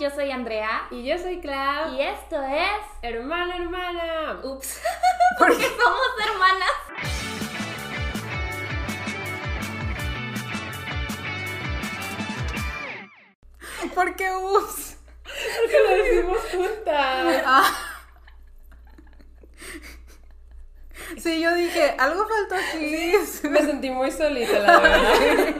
Yo soy Andrea. Y yo soy Clau. Y esto es. Hermana, hermana. Ups. Porque somos hermanas. ¿Por qué ups? Porque lo decimos juntas. Ah. Sí, yo dije, algo faltó aquí. Me sentí muy solita, la verdad.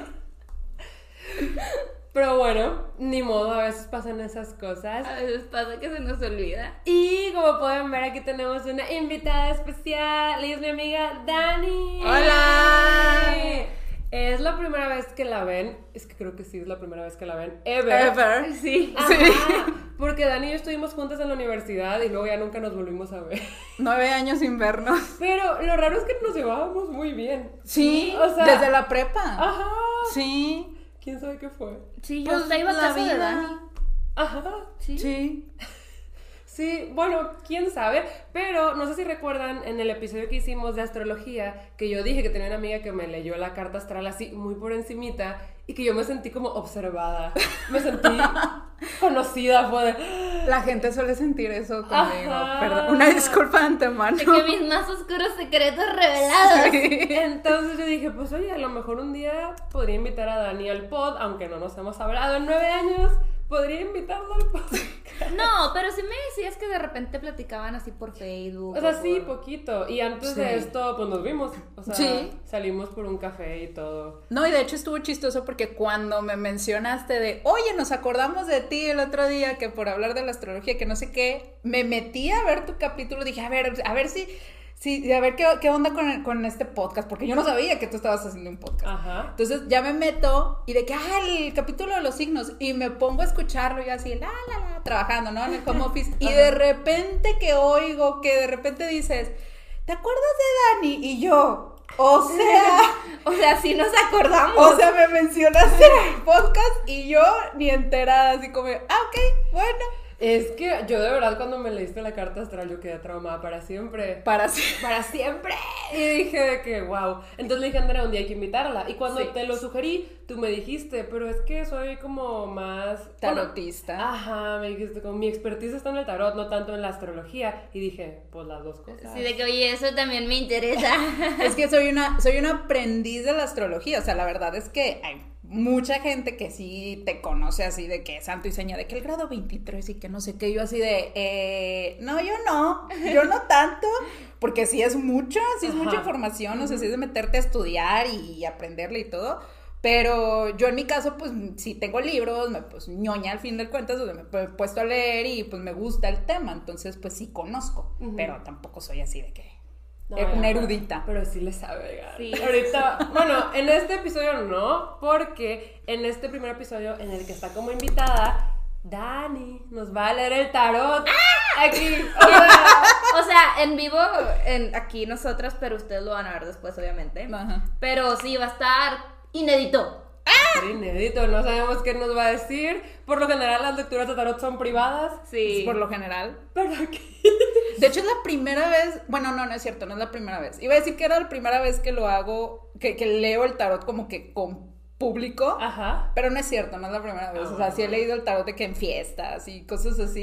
Pero bueno, ni modo, a veces pasan esas cosas. A veces pasa que se nos olvida. Y como pueden ver, aquí tenemos una invitada especial. Ella es mi amiga Dani. Hola. Es la primera vez que la ven. Es que creo que sí es la primera vez que la ven. Ever. Ever. Sí. Ajá, Sí. Porque Dani y yo estuvimos juntas en la universidad y luego ya nunca nos volvimos a ver. Nueve años sin vernos. Pero lo raro es que nos llevábamos muy bien. Sí, o sea- desde la prepa. Ajá. Sí. ¿Quién sabe qué fue? Sí, yo Pues, iba a la casa de vida. Dani. Ajá. Sí. Sí. Sí, bueno, quién sabe, pero no sé si recuerdan en el episodio que hicimos de astrología que yo dije que tenía una amiga que me leyó la carta astral así muy por encimita y que yo me sentí como observada, me sentí conocida, fue de, La gente suele sentir eso conmigo. Ajá. Perdón. Una disculpa de antemano. De que mis más oscuros secretos revelados. Sí. Entonces yo dije, pues oye, a lo mejor un día podría invitar a Dani al pod, aunque no nos hemos hablado en nueve años, podría invitarlo al pod. No, pero sí me decías que de repente platicaban así por Facebook. O sea, sí, por- poquito. Y antes Sí. de esto, pues nos vimos. O sea, Sí. salimos por un café y todo. No, y de hecho estuvo chistoso porque cuando me mencionaste de, oye, nos acordamos de ti el otro día que por hablar de la astrología, que no sé qué, me metí a ver tu capítulo, dije, a ver, a ver si, si a ver qué, qué onda con, con este podcast, porque yo no sabía que tú estabas haciendo un podcast. Ajá. Entonces ya me meto y de que, ah, el capítulo de los signos, y me pongo a escucharlo y así, la, la, la, trabajando, ¿no? En el home office, y de repente que oigo, que de repente dices, ¿te acuerdas de Dani? Y yo, o sea... O sea, sí nos acordamos. O sea, me mencionaste en el podcast y yo ni enterada, así como, ah, ok, bueno. Es que yo de verdad cuando me leíste la carta astral yo quedé traumada para siempre. Para. Para siempre. Y dije de que, wow. Entonces le dije a Andrea, un día hay que invitarla. Y cuando Sí. te lo sugerí, tú me dijiste, pero es que soy como más... bueno, Tarotista. Ajá, me dijiste, como mi expertise está en el tarot, no tanto en la astrología. Y dije, pues las dos cosas. Sí, de que, oye, eso también me interesa. Es que soy una, soy una aprendiz de la astrología. O sea, la verdad es que mucha gente que sí te conoce así de que santo y seña, de que el grado 23 y que no sé qué. Yo así de, eh, no, yo no, yo no tanto. Porque sí es mucho, sí es mucha información, o sea, sí es de meterte a estudiar y aprenderle y todo. Pero yo en mi caso, pues sí tengo libros, me pues ñoña al fin del cuentas, donde me he puesto a leer y pues me gusta el tema, entonces pues sí conozco, pero tampoco soy así de que No, eh, una erudita. Pero sí le sabe. Sí. Ahorita, bueno, en este episodio no, porque en este primer episodio en el que está como invitada, Dani nos va a leer el tarot. Aquí. O sea, O sea, en vivo, en, aquí nosotras, pero ustedes lo van a ver después, obviamente. Ajá. Pero sí, va a estar inédito. Inédito, no sabemos qué nos va a decir. Por lo general las lecturas de tarot son privadas. Sí. Por lo general. Pero aquí. De hecho, es la primera vez. Bueno, no, no es cierto, no es la primera vez. Iba a decir que era la primera vez que lo hago, que, que leo el tarot como que con público. Ajá. Pero no es cierto, no es la primera vez. O sea, sí he leído el tarot de que en fiestas y cosas así.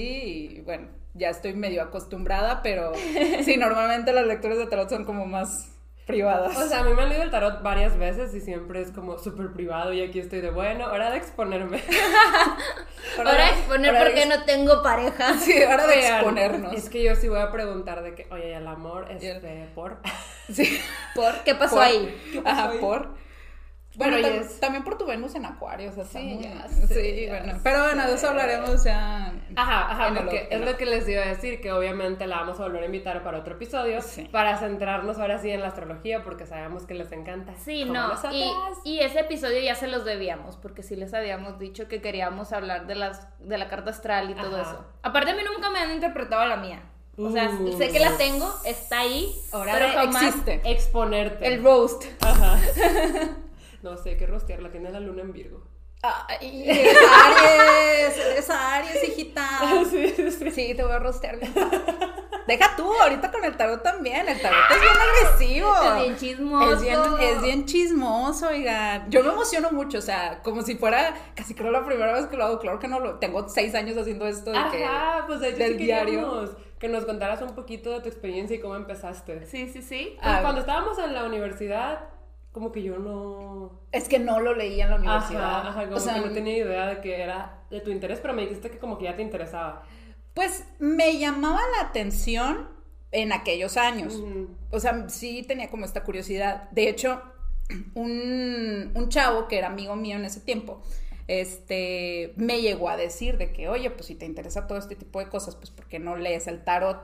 Y bueno, ya estoy medio acostumbrada, pero sí, normalmente las lecturas de tarot son como más privadas. O sea, a mí me han leído el tarot varias veces y siempre es como súper privado y aquí estoy de bueno, hora de exponerme. Ahora de- exponer hora de porque no tengo pareja. Sí, hora de exponernos. Es que yo sí voy a preguntar de que, oye, el amor, Y el- este, por... Sí. ¿Por qué pasó Por- ahí? pasó Ajá, ahí? por. Bueno, tam- es- también por tu Venus en Acuario, o sea, Sí, muy- ya sé, sí, ya bueno. sé. Pero bueno, de eso hablaremos ya. Ajá, ajá, porque es lo que les iba a decir, que obviamente la vamos a volver a invitar para otro episodio, Sí. para centrarnos ahora sí en la astrología, porque sabemos que les encanta. Sí, no. Y, y ese episodio ya se los debíamos, porque sí les habíamos dicho que queríamos hablar de, las, de la carta astral y todo Ajá. eso. Aparte, a mí nunca me han interpretado la mía. O sea, Uh. sé que la tengo, está ahí, Ahora pero jamás existe. Exponerte. el roast. Ajá. no sé, hay que rostearla, tiene la luna en Virgo. Ay, es Aries, es Aries, hijita. sí, sí, sí. Sí, te voy a rostear. bien. Deja tú, ahorita con el tarot también. El tarot es bien agresivo. Es bien chismoso. Es bien, es bien chismoso, oigan. Yo me emociono mucho, o sea, como si fuera casi creo la primera vez que lo hago. Claro que no lo. Tengo seis años haciendo esto de que. Ajá, pues de hecho del sí diario. que nos contaras un poquito de tu experiencia y cómo empezaste. Sí, sí, sí. Pues Ah. cuando estábamos en la universidad, como que yo no... Es que no lo leí en la universidad. Ajá, ajá, como o sea, que no tenía idea de que era de tu interés, pero me dijiste que como que ya te interesaba. Pues me llamaba la atención en aquellos años. O sea, sí tenía como esta curiosidad. De hecho, un, un chavo que era amigo mío en ese tiempo, este, me llegó a decir de que, oye, pues si te interesa todo este tipo de cosas, pues ¿por qué no lees el tarot?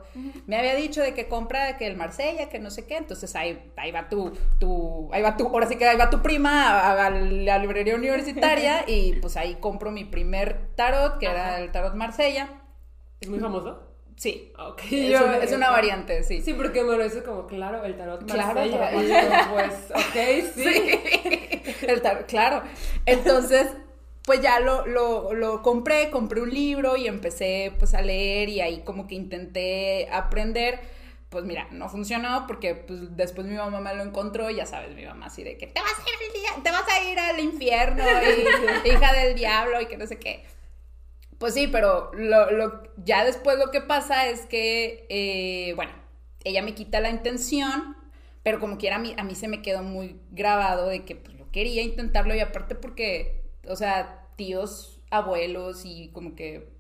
Me había dicho de que compra que el Marsella, que no sé qué, entonces ahí, ahí va tu, tu, ahí va tu, ahora sí que ahí va tu prima a, a la librería universitaria y pues ahí compro mi primer tarot, que era el tarot Marsella. ¿Es muy famoso? Sí. Ah, Ok. Es, yo- un- es una variante, sí. Sí, porque me lo hizo como, claro, el tarot Claro, tarot. Pues, ok, sí. Sí, el tar- claro. Entonces, pues ya lo, lo, lo compré, compré un libro y empecé pues a leer y ahí como que intenté aprender. Pues mira, no funcionó porque pues después mi mamá me lo encontró y ya sabes, mi mamá así de que te vas a ir al, día- te vas a ir al infierno, y, hija del diablo y que no sé qué. Pues sí, pero lo, lo- ya después lo que pasa es que, eh, bueno, ella me quita la intención, pero como quiera a mí, a mí se me quedó muy grabado de que pues, yo quería intentarlo y aparte porque, o sea, tíos, abuelos y como que,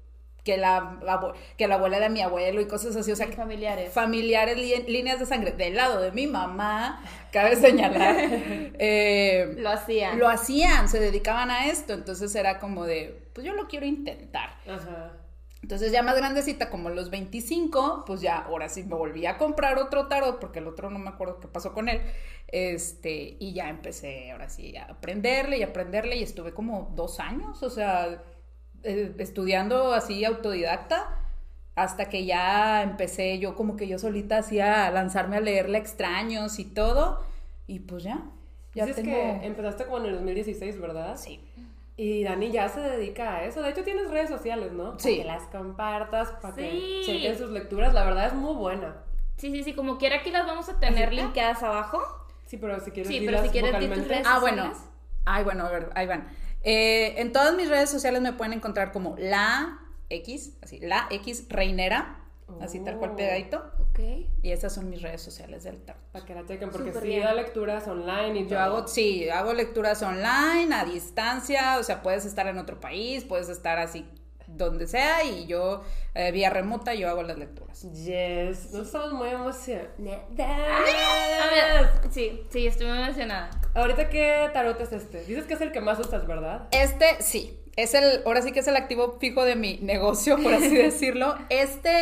que, la, abue- que la abuela de mi abuelo y cosas así, o sea, familiares. familiares, li- líneas de sangre del lado de mi mamá, cabe señalar, eh, Lo hacían. lo hacían, se dedicaban a esto, entonces era como de, pues yo lo quiero intentar. Ajá. Entonces ya más grandecita, como los 25, pues ya ahora sí me volví a comprar otro tarot, porque el otro no me acuerdo qué pasó con él, este, y ya empecé ahora sí a aprenderle y aprenderle y estuve como dos años, o sea, eh, estudiando así autodidacta, hasta que ya empecé yo como que yo solita hacía lanzarme a leerle extraños y todo, y pues ya, ya Dices tengo... que empezaste como en el 2016, ¿verdad? Sí. Y Dani ya se dedica a eso. De hecho, tienes redes sociales, ¿no? Sí. Para que las compartas, para que Sí. chequen sus lecturas. La verdad es muy buena. Sí, sí, sí, como quiera aquí las vamos a tener Así. linkeadas abajo. Sí, pero si quieres Sí, pero si quieres, tus redes Ah, bueno. Ay, bueno, a ver, ahí van. Eh, en todas mis redes sociales me pueden encontrar como la X, así, la X Reinera, así tal cual pegadito. Ok. Y esas son mis redes sociales del tarot. Para que la chequen, porque Súper sí bien. da lecturas online y Yo todo. hago, sí, hago lecturas online, a distancia, o sea, puedes estar en otro país, puedes estar así donde sea y yo, eh, vía remota, yo hago las lecturas. Yes, no estamos muy emocionadas. sí, sí, estoy muy emocionada. Ahorita, ¿qué tarot es este? Dices que es el que más usas, ¿verdad? Este, sí, es el, ahora sí que es el activo fijo de mi negocio, por así decirlo. Este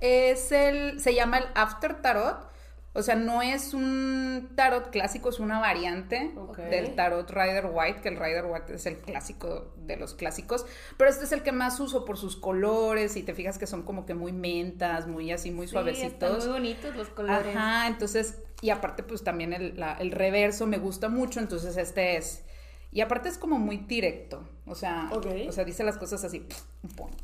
es el, se llama el After Tarot. O sea, no es un tarot clásico, es una variante del tarot Rider White, que el Rider White es el clásico de los clásicos, pero este es el que más uso por sus colores y te fijas que son como que muy mentas, muy así, muy Sí, están suavecitos. muy bonitos los colores. Ajá, entonces, y aparte pues también el, la- el reverso me gusta mucho, entonces este es, y aparte es como muy directo, o sea, o sea, dice las cosas así.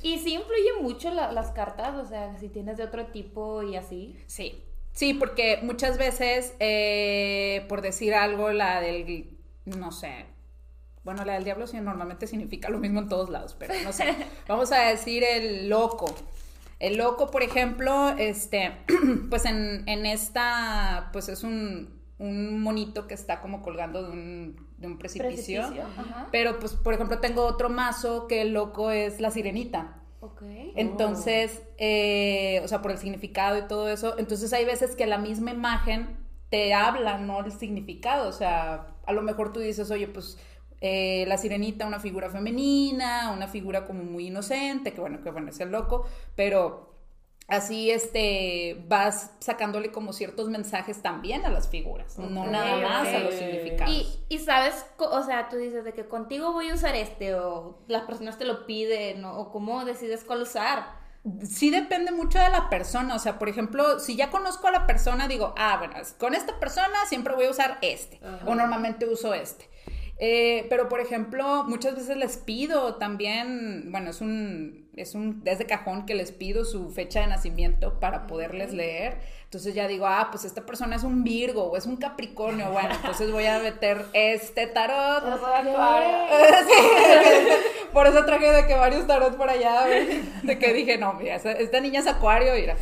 Y sí influye mucho la- las cartas, o sea, si tienes de otro tipo y así. Sí, sí, porque muchas veces, eh, por decir algo, la del, no sé, bueno, la del diablo sí normalmente significa lo mismo en todos lados, pero no sé, vamos a decir el loco. El loco, por ejemplo, este, pues en, en esta, pues es un, un monito que está como colgando de un, de un precipicio. Pero, pues, por ejemplo, tengo otro mazo que el loco es la sirenita. Ok. Entonces, eh, o sea, por el significado y todo eso, entonces hay veces que la misma imagen te habla, no el significado, o sea, a lo mejor tú dices, oye, pues eh, la sirenita, una figura femenina, una figura como muy inocente, que bueno, que bueno, es el loco, pero así, este, vas sacándole como ciertos mensajes también a las figuras, no nada más a los significados. Y, y sabes, o sea, tú dices de que contigo voy a usar este, o las personas te lo piden, o, o cómo decides cuál usar. Sí depende mucho de la persona, o sea, por ejemplo, si ya conozco a la persona, digo, ah, bueno, con esta persona siempre voy a usar este, Ajá. o normalmente uso este. Eh, pero, por ejemplo, muchas veces les pido también, bueno, es un, es un, desde cajón que les pido su fecha de nacimiento para poderles leer. Entonces ya digo, ah, pues esta persona es un Virgo o es un Capricornio. Bueno, entonces voy a meter este tarot. Sí, por eso traje de que varios tarot por allá, de que dije, no, mira, esta niña es acuario, mira.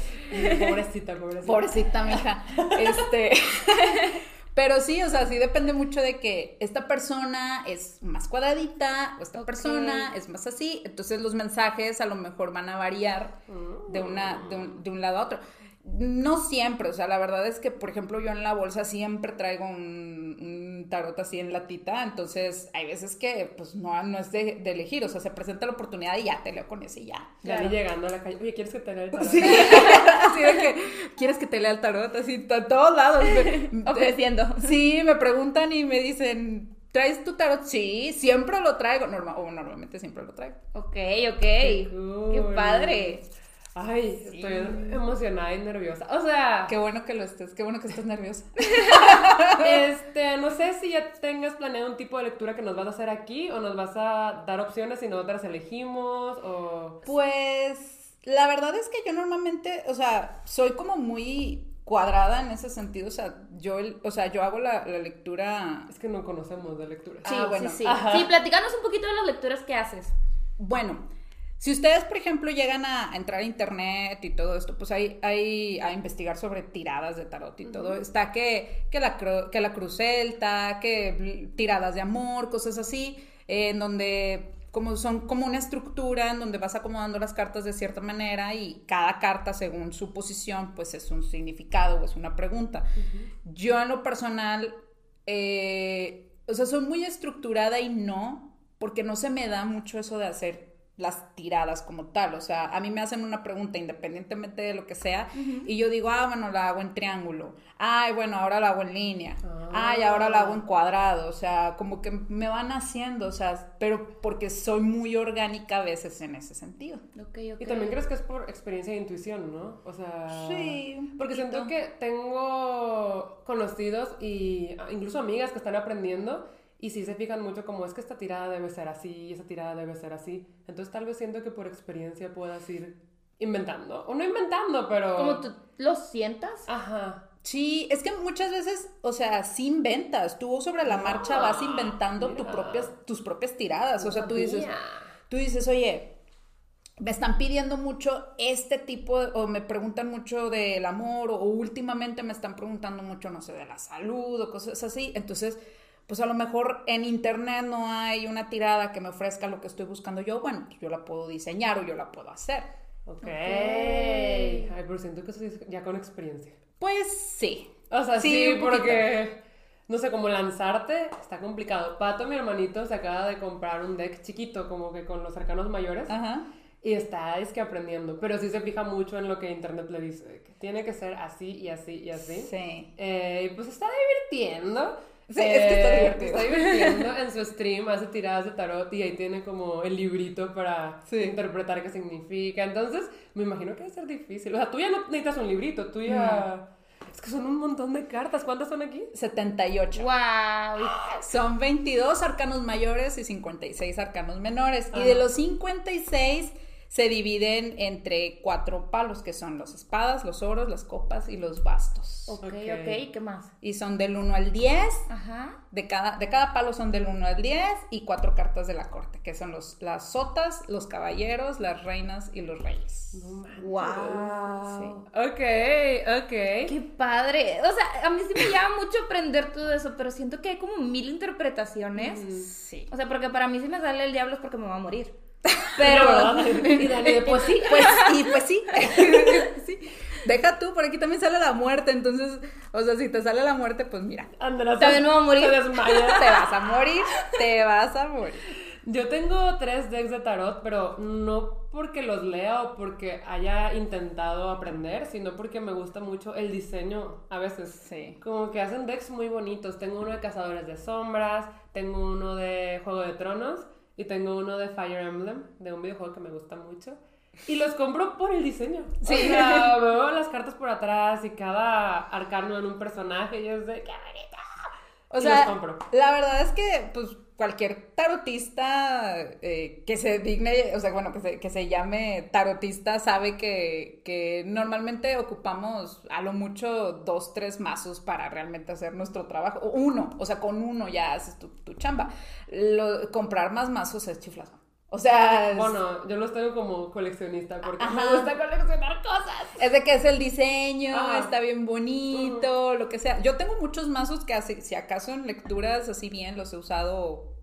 Pobrecita, pobrecita. Pobrecita, mija. Este. Pero sí, o sea, sí depende mucho de que esta persona es más cuadradita o esta persona es más así. Entonces los mensajes a lo mejor van a variar de, una, de, un, de un lado a otro. No siempre, o sea, la verdad es que, por ejemplo, yo en la bolsa siempre traigo un, tarot así en latita, entonces hay veces que, pues, no, no es de, elegir, o sea, se presenta la oportunidad y ya te leo con ese y ya. Ya llegando a la calle, oye, ¿quieres que te lea el tarot? Sí, así de que, ¿quieres que te lea el tarot? Así, a todos lados. Ofreciendo. Sí, me preguntan y me dicen, ¿traes tu tarot? Sí, siempre lo traigo, Normal, o normalmente siempre lo traigo. Ok, ok, qué padre. Ay, estoy emocionada y nerviosa. O sea. Qué bueno que lo estés, qué bueno que estés nerviosa. este, no sé si ya tengas planeado un tipo de lectura que nos vas a hacer aquí o nos vas a dar opciones y nosotras elegimos o. Pues, la verdad es que yo normalmente, o sea, soy como muy cuadrada en ese sentido, o sea, yo, o sea, yo hago la, lectura... Es que no conocemos de lectura. Sí, ah, bueno. Sí, sí. sí, platícanos un poquito de las lecturas que haces. Bueno, si ustedes, por ejemplo, llegan a, entrar a internet y todo esto, pues hay, hay a investigar sobre tiradas de tarot y todo. Está que, que, la, que la cruz celta, que tiradas de amor, cosas así, en donde como son como una estructura en donde vas acomodando las cartas de cierta manera y cada carta según su posición pues es un significado o es una pregunta. Yo en lo personal, eh, o sea, soy muy estructurada y no, porque no se me da mucho eso de hacer las tiradas como tal. O sea, a mí me hacen una pregunta independientemente de lo que sea y yo digo, ah, bueno, la hago en triángulo. Ay, bueno, ahora la hago en línea. Ay, ahora la hago en cuadrado. O sea, como que me van haciendo, o sea, pero porque soy muy orgánica a veces en ese sentido. Y también crees que es por experiencia e intuición, ¿no? O sea... Sí. Porque siento que tengo conocidos y incluso amigas que están aprendiendo y sí se fijan mucho como es que esta tirada debe ser así, esa tirada debe ser así. Entonces tal vez siento que por experiencia puedas ir inventando. O no inventando, pero... Como tú lo sientas. Ajá. Sí, es que muchas veces, o sea, sí inventas. Tú sobre la marcha vas ah, inventando tu propias, tus propias tiradas. o sea, tú dices, tú dices, oye, me están pidiendo mucho este tipo, o me preguntan mucho del amor, o últimamente me están preguntando mucho, no sé, de la salud, o cosas así. Entonces, pues a lo mejor en internet no hay una tirada que me ofrezca lo que estoy buscando yo, bueno, pues yo la puedo diseñar o yo la puedo hacer. Ok. Ay, pero siento que eso es ya con experiencia. Pues sí. O sea, sí, porque, no sé, como lanzarte está complicado. Pato, mi hermanito, se acaba de comprar un deck chiquito, como que con los cercanos mayores. Ajá. Y está, es que aprendiendo, pero sí se fija mucho en lo que Internet le dice, que tiene que ser así y así y así. Sí. Eh, pues está divirtiendo. Sí, es que está divertido. Está divirtiendo en su stream, hace tiradas de tarot y ahí tiene como el librito para interpretar qué significa. Entonces, me imagino que debe ser difícil. O sea, tú ya no necesitas un librito, tú ya... Es que son un montón de cartas. ¿Cuántas son aquí? 78. ¡Wow! Son 22 arcanos mayores y 56 arcanos menores. Y de los 56 se dividen entre cuatro palos, que son las espadas, los oros, las copas y los bastos. Ok, ok, ¿qué más? Y son del 1 al 10. Ajá. De cada, de cada palo son del 1 al 10 y cuatro cartas de la corte, que son los, las sotas, los caballeros, las reinas y los reyes. ¡Wow! Sí. Ok, ok. ¡Qué padre! O sea, a mí sí me llama mucho aprender todo eso, pero siento que hay como mil interpretaciones. Sí. O sea, porque para mí si me sale el diablo es porque me va a morir. Pero, y pues sí, pues, y pues sí. sí. Deja tú, por aquí también sale la muerte, entonces, o sea, si te sale la muerte, pues mira. Andrés, también me va a morir. te vas a morir, te vas a morir. Yo tengo tres decks de tarot, pero no porque los lea o porque haya intentado aprender, sino porque me gusta mucho el diseño a veces. Sí. Como que hacen decks muy bonitos. Tengo uno de Cazadores de Sombras, tengo uno de Juego de Tronos y tengo uno de Fire Emblem, de un videojuego que me gusta mucho. Y los compro por el diseño. Sí. O sea, veo las cartas por atrás y cada arcano en un personaje y es de ¡qué bonito! O sea, los compro. la verdad es que, pues, cualquier tarotista eh, que se digne, o sea, bueno, que se, que se llame tarotista sabe que, que normalmente ocupamos a lo mucho dos, tres mazos para realmente hacer nuestro trabajo. Uno, o sea, con uno ya haces tu, tu chamba. Lo- comprar más mazos es chiflazo. O sea, es, Bueno, yo los tengo como coleccionista porque me gusta coleccionar cosas. es de que es el diseño, Ajá. está bien bonito, lo que sea. Yo tengo muchos mazos que si acaso en lecturas así bien los he usado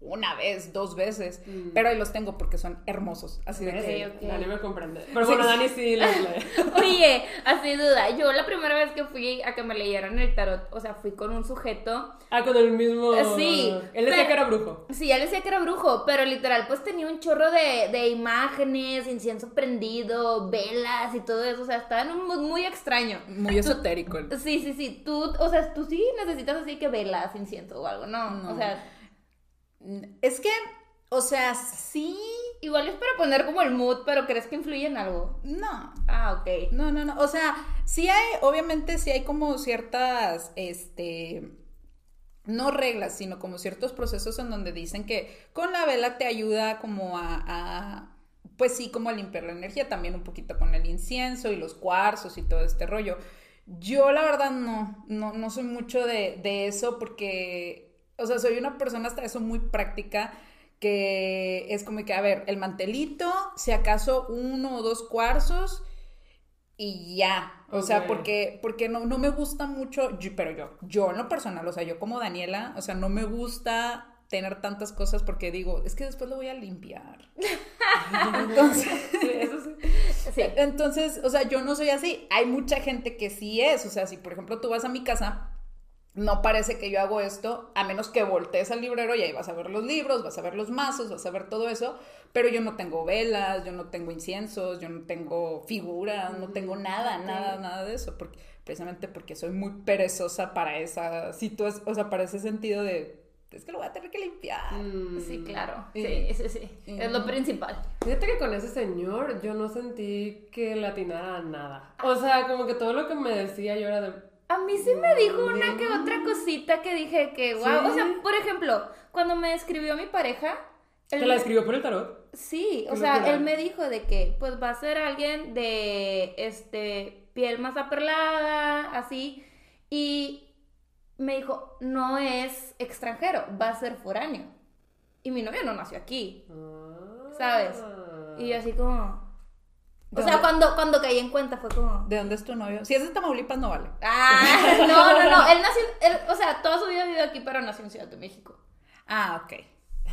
una vez, dos veces, Mm. pero ahí los tengo porque son hermosos. Así de que... Dani me comprende. Pero Sí. bueno, Dani sí los lee. Oye, así duda, yo la primera vez que fui a que me leyeran el tarot, o sea, fui con un sujeto Ah, con el mismo. Sí, Él decía pero- que era brujo. Sí, él decía que era brujo, pero literal, pues tenía un chorro de, de imágenes, incienso prendido, velas y todo eso. O sea, estaba en un mood muy extraño. Muy esotérico. Sí, sí, sí. Tú, o sea, tú sí necesitas así que velas, incienso o algo, ¿no? No. O sea, Es que, o sea, sí, igual es para poner como el mood, pero ¿crees que influye en algo? no. Ah, ok. No, no, no. O sea, sí hay, obviamente sí hay como ciertas, este, no reglas, sino como ciertos procesos en donde dicen que con la vela te ayuda como a, a, pues sí, como a limpiar la energía, también un poquito con el incienso y los cuarzos y todo este rollo. Yo la verdad no, no, no soy mucho de, de eso porque, o sea, soy una persona hasta eso muy práctica que es como que, a ver, el mantelito, si acaso uno o dos cuarzos y ya. O sea, porque, porque no, no me gusta mucho, yo- pero yo, yo en lo personal, o sea, yo como Daniela, o sea, no me gusta tener tantas cosas porque digo, es que después lo voy a limpiar. Entonces, Sí, eso sí. Sí. entonces, o sea, yo no soy así. Hay mucha gente que sí es. O sea, si por ejemplo tú vas a mi casa, no parece que yo hago esto, a menos que voltees al librero y ahí vas a ver los libros, vas a ver los mazos, vas a ver todo eso. Pero yo no tengo velas, yo no tengo inciensos, yo no tengo figuras, no tengo nada, nada, nada de eso. Porque, precisamente porque soy muy perezosa para esa situación, o sea, para ese sentido de, es que lo voy a tener que limpiar. Mm. Sí, claro. Y- Sí, sí, sí. Es lo principal. Fíjate que con ese señor yo no sentí que le atinara a nada. O sea, como que todo lo que me decía yo era de. A mí sí me dijo una que otra cosita que dije que, wow. ¿Sí? O sea, por ejemplo, cuando me escribió mi pareja. ¿Te la me- escribió por el tarot? Sí, o sea, él me dijo de que pues va a ser alguien de este piel más aperlada, así, y me dijo, no es extranjero, va a ser foráneo. Y mi novio no nació aquí, Ah. ¿sabes? Y yo así como... O ¿De sea, cuando, cuando caí en cuenta fue como... ¿De dónde es tu novio? Si es de Tamaulipas, no vale. Ah, no, no, no, él nació, él, o sea, toda su vida vivió aquí, pero nació en Ciudad de México. Ah, ok.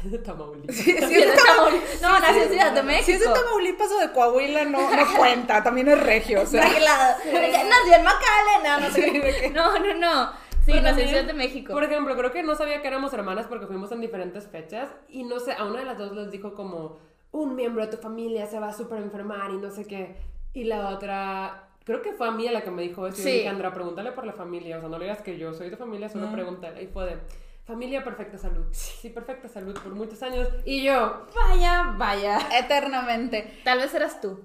de Tamaulipas. Si es Sí, es de Tamaulipas. No, nació en Ciudad de México. Si es de Tamaulipas o de Coahuila, no, no cuenta, también es regio, o sea. Nació en McAllen, no, sé. no, no, no. Sí, Pero nació en Ciudad de México. Por ejemplo, creo que no sabía que éramos hermanas porque fuimos en diferentes fechas y no sé, a una de las dos les dijo como un miembro de tu familia se va a súper enfermar y no sé qué. Y la otra, creo que fue a mí a la que me dijo eso. Y Sí. yo dije, Andra, pregúntale por la familia. O sea, no le digas que yo soy de familia, solo Ah. pregúntale. Y fue de, familia, perfecta salud. Sí, perfecta salud por muchos años. Y yo, vaya, vaya. Eternamente. Tal vez eras tú.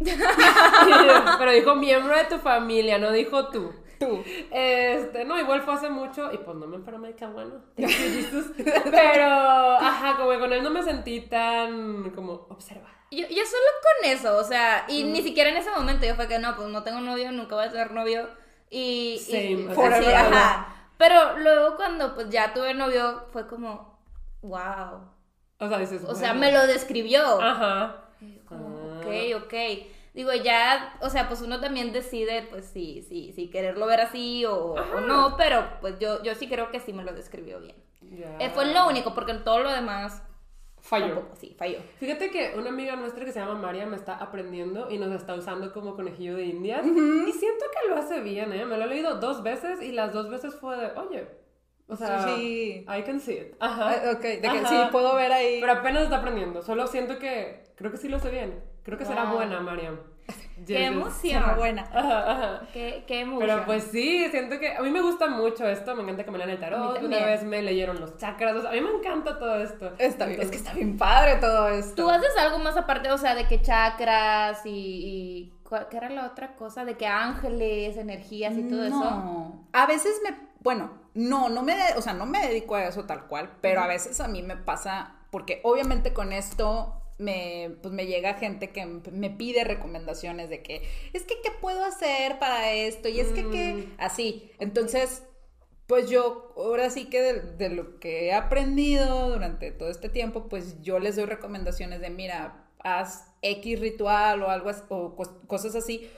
Pero dijo miembro de tu familia, no dijo tú. Tú. Este, no, igual fue hace mucho y pues no me enfermé, qué bueno. Pero, ajá, como que con él no me sentí tan como observada. Yo, yo solo con eso, o sea, y ni siquiera en ese momento yo fue que no, pues no tengo novio, nunca voy a tener novio. Y. y- Same, sí, alone. ajá. Pero luego cuando pues ya tuve novio fue como, wow. O sea, dices, O sea, bueno. me lo describió. Ajá. Como, Ah. ok, ok. Digo, ya, o sea, pues uno también decide, pues sí, sí, sí, quererlo ver así o, o no, pero pues yo, yo sí creo que sí me lo describió bien. Ya. Eh, fue lo único, porque en todo lo demás, Falló. tampoco, sí, falló. Fíjate que una amiga nuestra que se llama María me está aprendiendo y nos está usando como conejillo de indias. Y siento que lo hace bien, ¿eh? Me lo he leído dos veces y las dos veces fue de, oye, o sea, Sí. I can see it. Ajá. Ah, ok, de que Ajá. sí puedo ver ahí. Pero apenas está aprendiendo. Solo siento que, creo que sí lo sé bien. Creo que será buena, Mariam. ¡Qué emoción! me buena. Ajá, ajá. ¡Qué, qué emoción! Pero pues sí, siento que a mí me gusta mucho esto, me encanta que me lean el tarot, una vez me leyeron los chakras, o sea, a mí me encanta todo esto. Está bien, es que está bien padre todo esto. ¿Tú haces algo más aparte, o sea, de que chakras y... y ¿cuál- ¿Qué era la otra cosa? De que ángeles, energías y todo eso. No. A veces me, bueno, no, no me, de- o sea, no me dedico a eso tal cual, pero a veces a mí me pasa, porque obviamente con esto me, pues me llega gente que me pide recomendaciones de que, es que, ¿qué puedo hacer para esto? Y es que, ¿qué? Así. Entonces, pues yo, ahora sí que de, de lo que he aprendido durante todo este tiempo, pues yo les doy recomendaciones de, mira, haz X ritual o algo o cos- cosas así,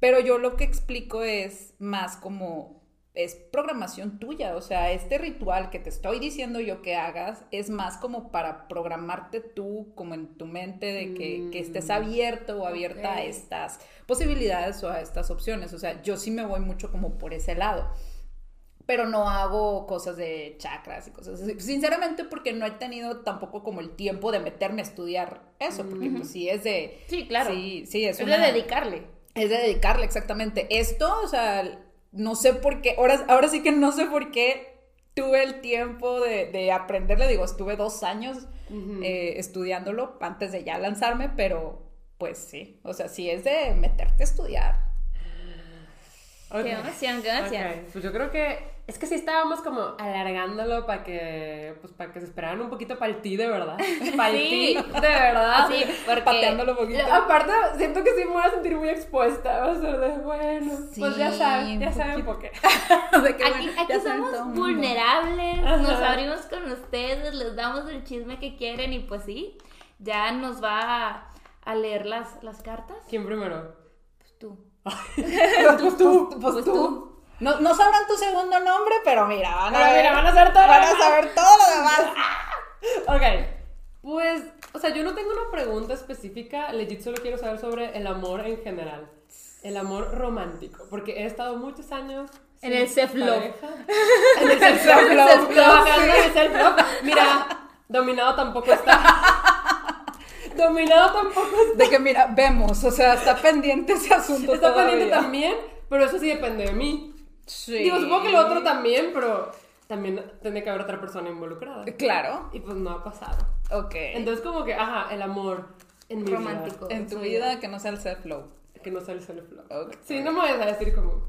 pero yo lo que explico es más como es programación tuya, o sea, este ritual que te estoy diciendo yo que hagas es más como para programarte tú, como en tu mente, de que, que estés abierto o abierta a estas posibilidades o a estas opciones, o sea, yo sí me voy mucho como por ese lado pero no hago cosas de chakras y cosas así. Sinceramente, porque no he tenido tampoco como el tiempo de meterme a estudiar eso, porque pues sí es de... Sí, claro. Sí, sí, es, Es una- de dedicarle. Es de dedicarle, exactamente. Esto, o sea, no sé por qué, ahora, ahora sí que no sé por qué tuve el tiempo de, de aprenderle, digo, estuve dos años eh, estudiándolo antes de ya lanzarme, pero pues sí, o sea, sí es de meterte a estudiar. Ok. Qué emoción, qué emoción. Ok, Pues yo creo que es que sí estábamos como alargándolo para que pues para que se esperaran un poquito para el ti de verdad. Para el Sí. ti de verdad. Sí, porque... Pateándolo un poquito. Aparte, siento que sí me voy a sentir muy expuesta. Va a ser de bueno. pues ya Sí, saben, ya saben por qué. Aquí, aquí somos vulnerables, Ajá. nos abrimos con ustedes, les damos el chisme que quieren y pues sí, ya nos va a, a leer las, las cartas. ¿Quién primero? Pues tú. Pues tú, pues, tú. tú. No, no sabrán tu segundo nombre, pero mira, van a Pero ver. mira, van a saber todo lo van a demás. saber todo lo demás. Ok. Pues, o sea, yo no tengo una pregunta específica, legit solo quiero saber sobre el amor en general. El amor romántico, porque he estado muchos años En el self-love. En el self-love, en el self-love. Mira, dominado tampoco está. Dominado tampoco está. De que mira, vemos, o sea, está pendiente ese asunto. Está pendiente todavía. también, pero eso sí depende de mí. Sí. Digo, supongo que lo otro también, pero también tiene que haber otra persona involucrada. Claro. Y pues no ha pasado. Ok. Entonces, como que, ajá, el amor en mi Romántico. en tu vida que no sea el self-love. vida, que no sea el self-love. Ok. Sí, no me vayas a decir como...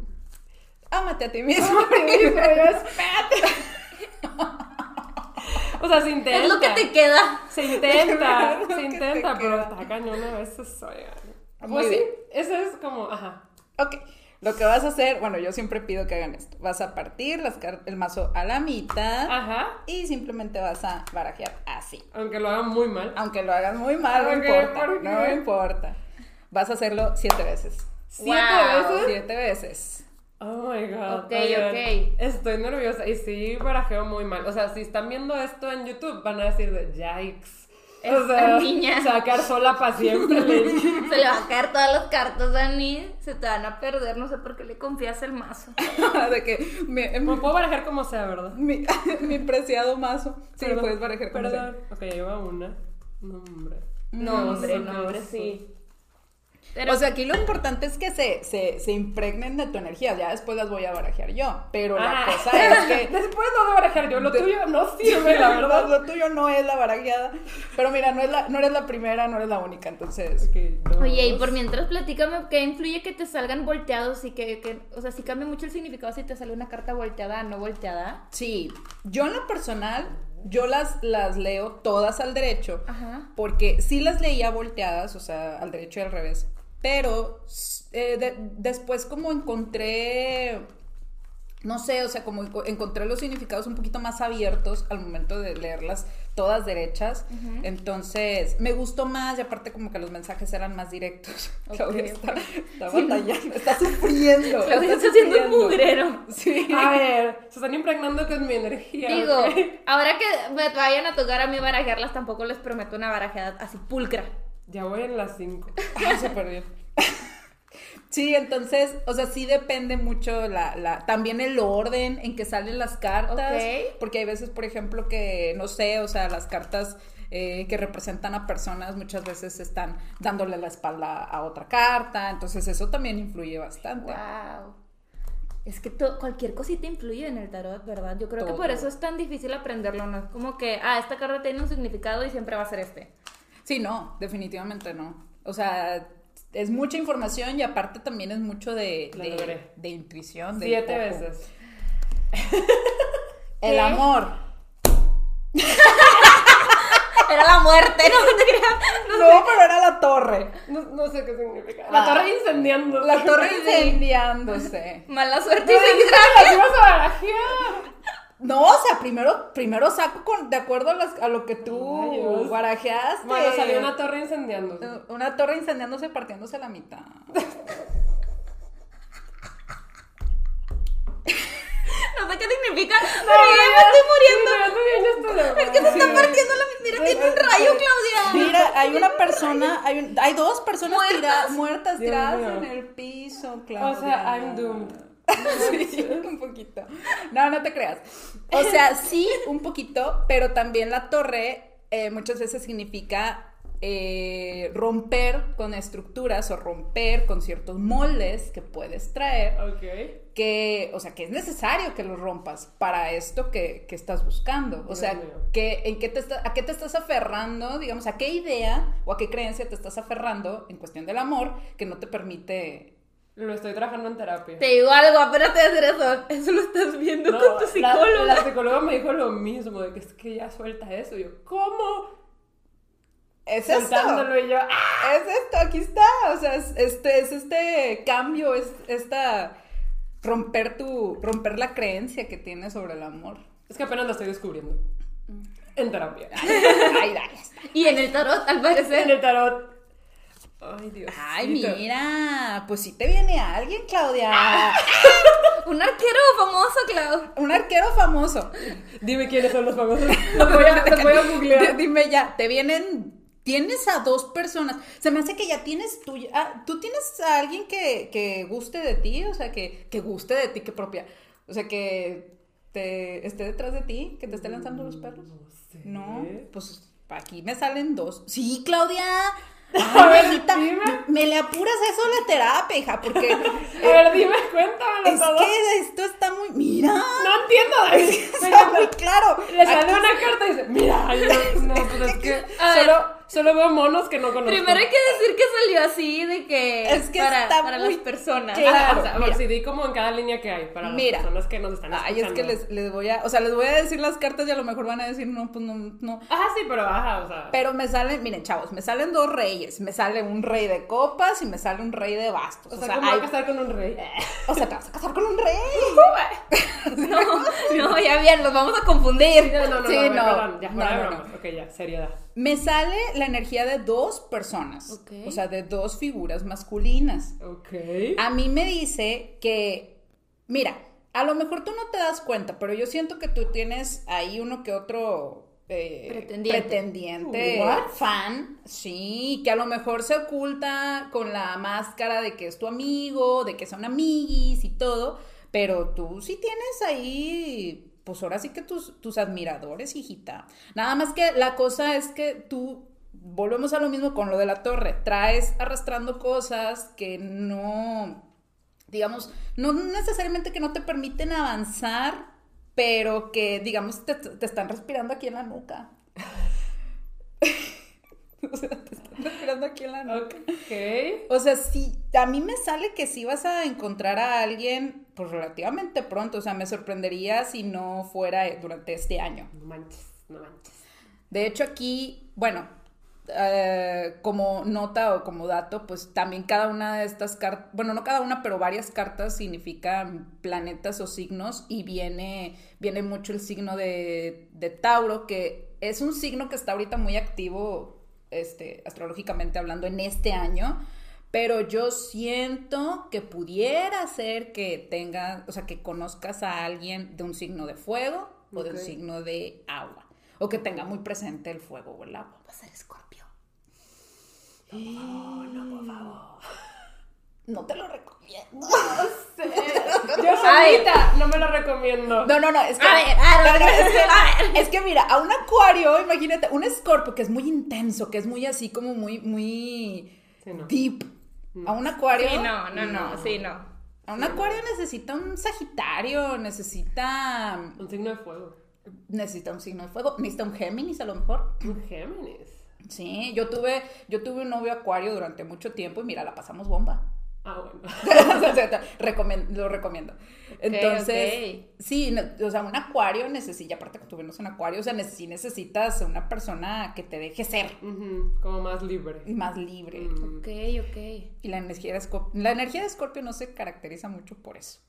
Ámate a ti mismo. O sea, se intenta. Es lo que te queda. Se intenta, se intenta, te pero está cañón a veces, Pues sí, eso es como, ajá. Ok. Lo que vas a hacer, bueno, yo siempre pido que hagan esto. Vas a partir las el mazo a la mitad Ajá, y simplemente vas a barajear así. aunque lo hagan muy mal. Aunque lo hagas muy mal, no importa. No importa. Vas a hacerlo siete veces. ¿Siete Wow. veces? Siete veces. Oh my god. Ok, oigan, ok. Estoy nerviosa y sí barajeo muy mal. O sea, si están viendo esto en YouTube, van a decir de yikes. O Esta sea, niña. sacar sola para siempre. le- Se le va a caer todas las cartas, Dani. Se te van a perder, no sé por qué le confías el mazo. de que Me puedo barajar como sea, ¿verdad? mi, mi preciado mazo. Sí, Perdón, puedes barajar como sea. Perdón. Ok, lleva una. Nombre. Nombre, Oso, nombre, oso. sí. Pero O sea, aquí lo importante es que se, se, se impregnen de tu energía. Ya después las voy a barajear yo. Pero la Ah. cosa es que. Después no de barajar yo, lo De- tuyo no sirve, la verdad. Lo tuyo no es la barajeada. Pero mira, no, es la, no eres la primera, no eres la única. Entonces. Oye, y por mientras platícame, ¿qué influye que te salgan volteados y que, que- o sea, si cambia mucho el significado si te sale una carta volteada, no volteada? Sí, yo en lo personal, yo las, las leo todas al derecho. Ajá. Porque sí las leía volteadas, o sea, al derecho y al revés. Pero eh, de- después como encontré, no sé, o sea, como enco- encontré los significados un poquito más abiertos al momento de leerlas todas derechas. Entonces, me gustó más y aparte como que los mensajes eran más directos. Claudia está, está batallando, está sufriendo. Claudia está está haciendo un sufriendo. mugrero. Sí. A ver, se están impregnando con mi energía. Digo, ¿ok? ahora que me vayan a tocar a mí barajearlas, tampoco les prometo una barajeada así pulcra. Ya voy en las 5. Ah, súper bien. Sí, entonces, o sea, sí depende mucho la, la, también el orden en que salen las cartas. Ok. Porque hay veces, por ejemplo, que, no sé, o sea, las cartas eh, que representan a personas muchas veces están dándole la espalda a otra carta. Entonces, eso también influye bastante. Wow. Es que to- cualquier cosita influye en el tarot, ¿verdad? Yo creo que por eso es tan difícil aprenderlo, ¿no? Es como que, ah, esta carta tiene un significado y siempre va a ser este. Sí, no, definitivamente no. O sea, es mucha información y aparte también es mucho de, de, de intuición. de Siete veces. El ¿Qué? amor. Era la muerte, no te creas. No, pero era la torre. No, no sé qué significa. La Ah. torre incendiando. La torre incendiándose. Mala suerte y No, las ibas a barajear. No, o sea, primero, primero saco con, de acuerdo a, las- a lo que tú Rayos. barajeaste. Bueno, salió una torre incendiando. Una torre incendiándose partiéndose a la mitad. No sé qué significa, pero ya me estoy muriendo. Es que se está partiendo la mitad. Mira, tiene un rayo, Claudia. Mira, hay una persona, hay, un- hay dos personas Muertas. tira- muertas tiradas en el piso, Claudia. O sea, I'm doomed. Sí, un poquito. No, no te creas. O sea, sí, un poquito, pero también la torre eh, muchas veces significa eh, romper con estructuras o romper con ciertos moldes que puedes traer, Ok. que, o sea, que es necesario que los rompas para esto que, que estás buscando. O Dios sea, mío. que, ¿en qué te está- ¿a qué te estás aferrando? Digamos, ¿a qué idea o a qué creencia te estás aferrando en cuestión del amor que no te permite Lo estoy trabajando en terapia. Te digo algo, apenas te voy a hacer eso. Eso lo estás viendo No, con tu la- psicólogo. La, psicóloga me dijo lo mismo, de que es que ya suelta eso. Y yo, ¿cómo? Es esto. Soltándolo y yo, ¡ah! Es esto, aquí está. O sea, es este, es este cambio, es esta romper tu, romper la creencia que tienes sobre el amor. Es que apenas lo estoy descubriendo. En terapia. Ay, dale. Y en el tarot, al En parecer. el tarot. Ay, Dios. Ay, mira, pues sí te viene alguien, Claudia. Un arquero famoso, Clau. Un arquero famoso. Dime quiénes son los famosos. Los voy a, los voy a googlear. Dime ya, te vienen. Tienes a dos personas. Se me hace que ya tienes tú. ah, Tú tienes a alguien que, que guste de ti, o sea, que, que guste de ti, que propia. O sea, que te esté detrás de ti, que te esté lanzando los perros. No sé. No, pues aquí me salen dos. Sí, Claudia. A ver, dime. me le apuras eso a la terapia, hija, porque A ver, dime, cuéntamelo es todo. que esto está muy. Mira. No entiendo. Está muy claro. Le sale Aquí- una carta y dice, mira, yo, no, pues es que A ver. solo, solo veo monos que no conozco. Primero hay que decir que salió así de que. Es que para, está para muy las personas. claro. Ah, o sea, a mira. ver, si di como en cada línea que hay para las Mira. personas que nos están Ay, escuchando. es que les, les voy a. O sea, les voy a decir las cartas y a lo mejor van a decir, no, pues no, no. Ah, sí, pero baja, o sea. Pero me salen, miren, chavos, me salen dos reyes. Me sale un rey de copas y me sale un rey de bastos. o sea, ¿cómo hay- a casar con un rey? o sea, te vas a casar con un rey. No, no, ya bien, los vamos a confundir. No, no, no, Sí, no, no. perdón, ya fuera No, de no, bromas. Ok, ya, seriedad. Me sale la energía de dos personas. Ok. O sea, de dos figuras masculinas. Ok. A mí me dice que, mira, a lo mejor tú no te das cuenta, pero yo siento que tú tienes ahí uno que otro eh, Pretendiente. pretendiente, What? fan, sí, que a lo mejor se oculta con la máscara de que es tu amigo, de que son amiguis y todo, pero tú sí tienes ahí, pues ahora sí que tus, tus admiradores, hijita. Nada más que la cosa es que tú volvemos a lo mismo con lo de la torre. Traes arrastrando cosas que no, digamos, no necesariamente que no te permiten avanzar, pero que, digamos, te, te están respirando aquí en la nuca. o sea, te están respirando aquí en la nuca. Ok. O sea, sí, a mí me sale que sí vas a encontrar a alguien, pues relativamente pronto. O sea, me sorprendería si no fuera durante este año. No manches, no manches. De hecho, aquí, bueno, eh, como nota o como dato, pues también cada una de estas cartas, bueno, no cada una, pero varias cartas significan planetas o signos y viene, viene mucho el signo de, de Tauro, que es un signo que está ahorita muy activo, este, astrológicamente hablando, en este año. Pero yo siento que pudiera ser que tengas, o sea, que conozcas a alguien de un signo de fuego o de un signo de agua. O que tenga muy presente el fuego o el agua. Va a ser Scorpio. No te lo recomiendo. Yo solita no me lo recomiendo. No, no, no, es que. A ver, a ver, no, no, es, que a ver. es que mira, a un acuario, imagínate, un escorpio que es muy intenso, que es muy así como muy, muy Sí, no. deep. A un acuario. Sí, no, no, no, sí, no. A un acuario necesita un sagitario, necesita. Un signo de fuego. Necesita un signo de fuego, necesita un Géminis a lo mejor. Un Géminis. Sí, yo tuve, yo tuve un novio acuario durante mucho tiempo y mira, la pasamos bomba. Ah, bueno. O sea, recomen- lo recomiendo. Entonces, ok. sí, no- o sea, un acuario necesita, aparte que tú vienes un acuario, o sea, neces- sí necesitas una persona que te deje ser Como más libre. y más libre. Mm. Ok, ok. Y la energía de Scorpio, la energía de Scorpio no se caracteriza mucho por eso.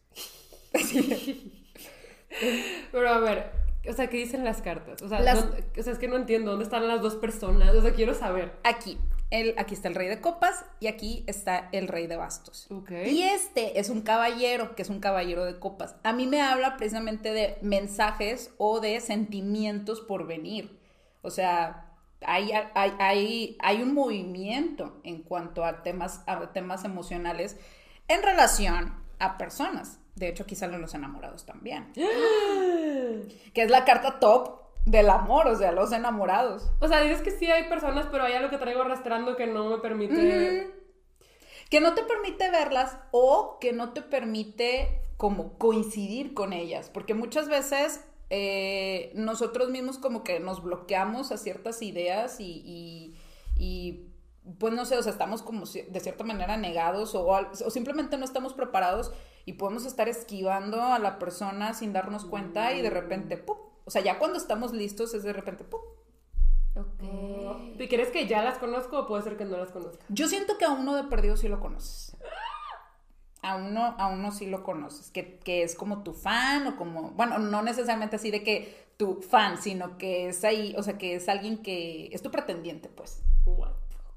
Sí. Pero a ver, o sea, ¿qué dicen las cartas? O sea, Las- no- o sea, es que no entiendo dónde están las dos personas. O sea, quiero saber. Aquí, el, aquí está el rey de copas y aquí está el rey de bastos. Ok. Y este es un caballero, que es un caballero de copas. A mí me habla precisamente de mensajes o de sentimientos por venir. O sea, hay, hay, hay, hay un movimiento en cuanto a temas, a temas emocionales en relación a personas. De hecho, aquí salen los enamorados también. Que es la carta top del amor, o sea, los enamorados. O sea, dices que sí hay personas, pero hay algo que traigo arrastrando que no me permite. que no te permite verlas o que no te permite como coincidir con ellas, porque muchas veces eh, nosotros mismos como que nos bloqueamos a ciertas ideas y, y- y, pues no sé, o sea, estamos como de cierta manera negados o, o simplemente no estamos preparados y podemos estar esquivando a la persona sin darnos cuenta y de repente, ¡pum! O sea, ya cuando estamos listos es de repente, ¡pum! Ok. ¿Y crees que ya las conozco o puede ser que no las conozca? Yo siento que a uno de perdido sí lo conoces. A uno, a uno sí lo conoces, que, que es como tu fan o como, bueno, no necesariamente así de que tu fan, sino que es ahí, o sea, que es alguien que es tu pretendiente, pues. What?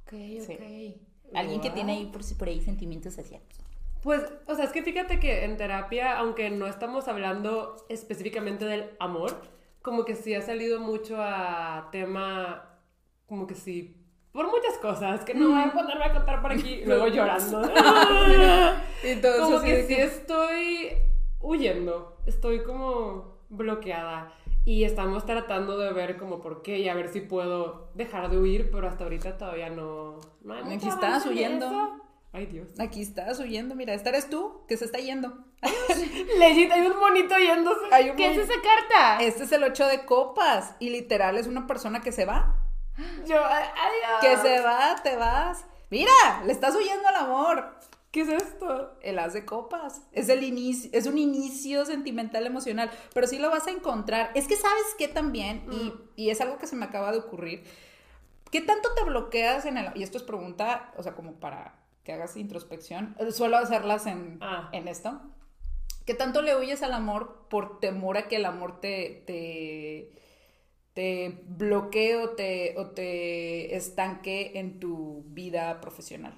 Ok, Sí. ok. Alguien que tiene ahí por, si- por ahí sentimientos hacia ti. Pues, o sea, es que fíjate que en terapia, aunque no estamos hablando específicamente del amor, como que sí ha salido mucho a tema, como que sí, por muchas cosas, que no voy a ponerme a contar por aquí, luego llorando. Entonces, como que sí estoy huyendo, estoy como bloqueada y estamos tratando de ver como por qué y a ver si puedo dejar de huir, pero hasta ahorita todavía no... no hay Aquí estás huyendo. eso. Ay, Dios. Aquí estás huyendo, mira, esta eres tú que se está yendo. Legit, hay un monito yéndose. Hay un ¿Qué es esa carta? Este es el ocho de copas y literal es una persona que se va. Yo, adiós. Que se va, te vas. Mira, le estás huyendo al amor. ¿Qué es esto? El as de copas. Es el inicio, es un inicio sentimental emocional, pero sí lo vas a encontrar. Es que sabes que también, y, y es algo que se me acaba de ocurrir, ¿qué tanto te bloqueas en el... Y esto es pregunta, o sea, como para que hagas introspección. eh, Suelo hacerlas en, Ah. en esto. ¿Qué tanto le huyes al amor por temor a que el amor te... te te bloquee o te, o te estanque en tu vida profesional.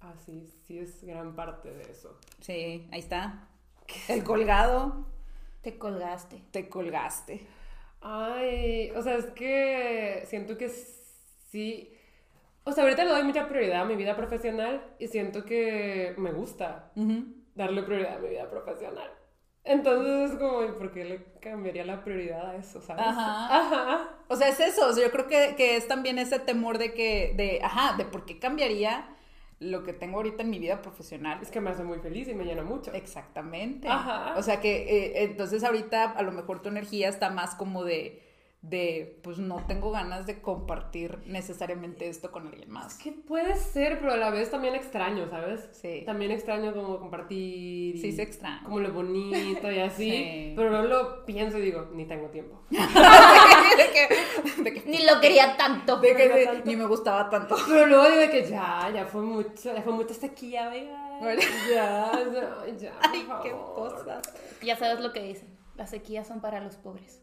Ah, sí, sí es gran parte de eso. Sí, ahí está. El colgado, Te colgaste. te colgaste. Ay, o sea, es que siento que sí. O sea, ahorita le doy mucha prioridad a mi vida profesional y siento que me gusta darle prioridad a mi vida profesional. Entonces es como, ¿y ¿por qué le cambiaría la prioridad a eso, sabes? Ajá. Ajá. O sea, es eso. o sea, yo creo que, que es también ese temor de que, de, ajá, de por qué cambiaría lo que tengo ahorita en mi vida profesional. Es que me hace muy feliz y me llena mucho. Exactamente. Ajá. O sea que eh, entonces ahorita a lo mejor tu energía está más como de, de, pues no tengo ganas de compartir necesariamente esto con alguien más. Que puede ser, pero a la vez también extraño, ¿sabes? Sí. También extraño como compartir. y Sí, se extraña. Como lo bonito y así. Sí. Pero luego lo pienso y digo, ni tengo tiempo. de que, de que- Ni lo quería tanto. de que no de- tanto. ni me gustaba tanto. Pero luego digo que ya, ya fue mucho, ya fue mucha sequía, venga. Bueno. Ya, ya, ya. por Ay, qué cosas. Ya sabes lo que dicen. Las sequías son para los pobres.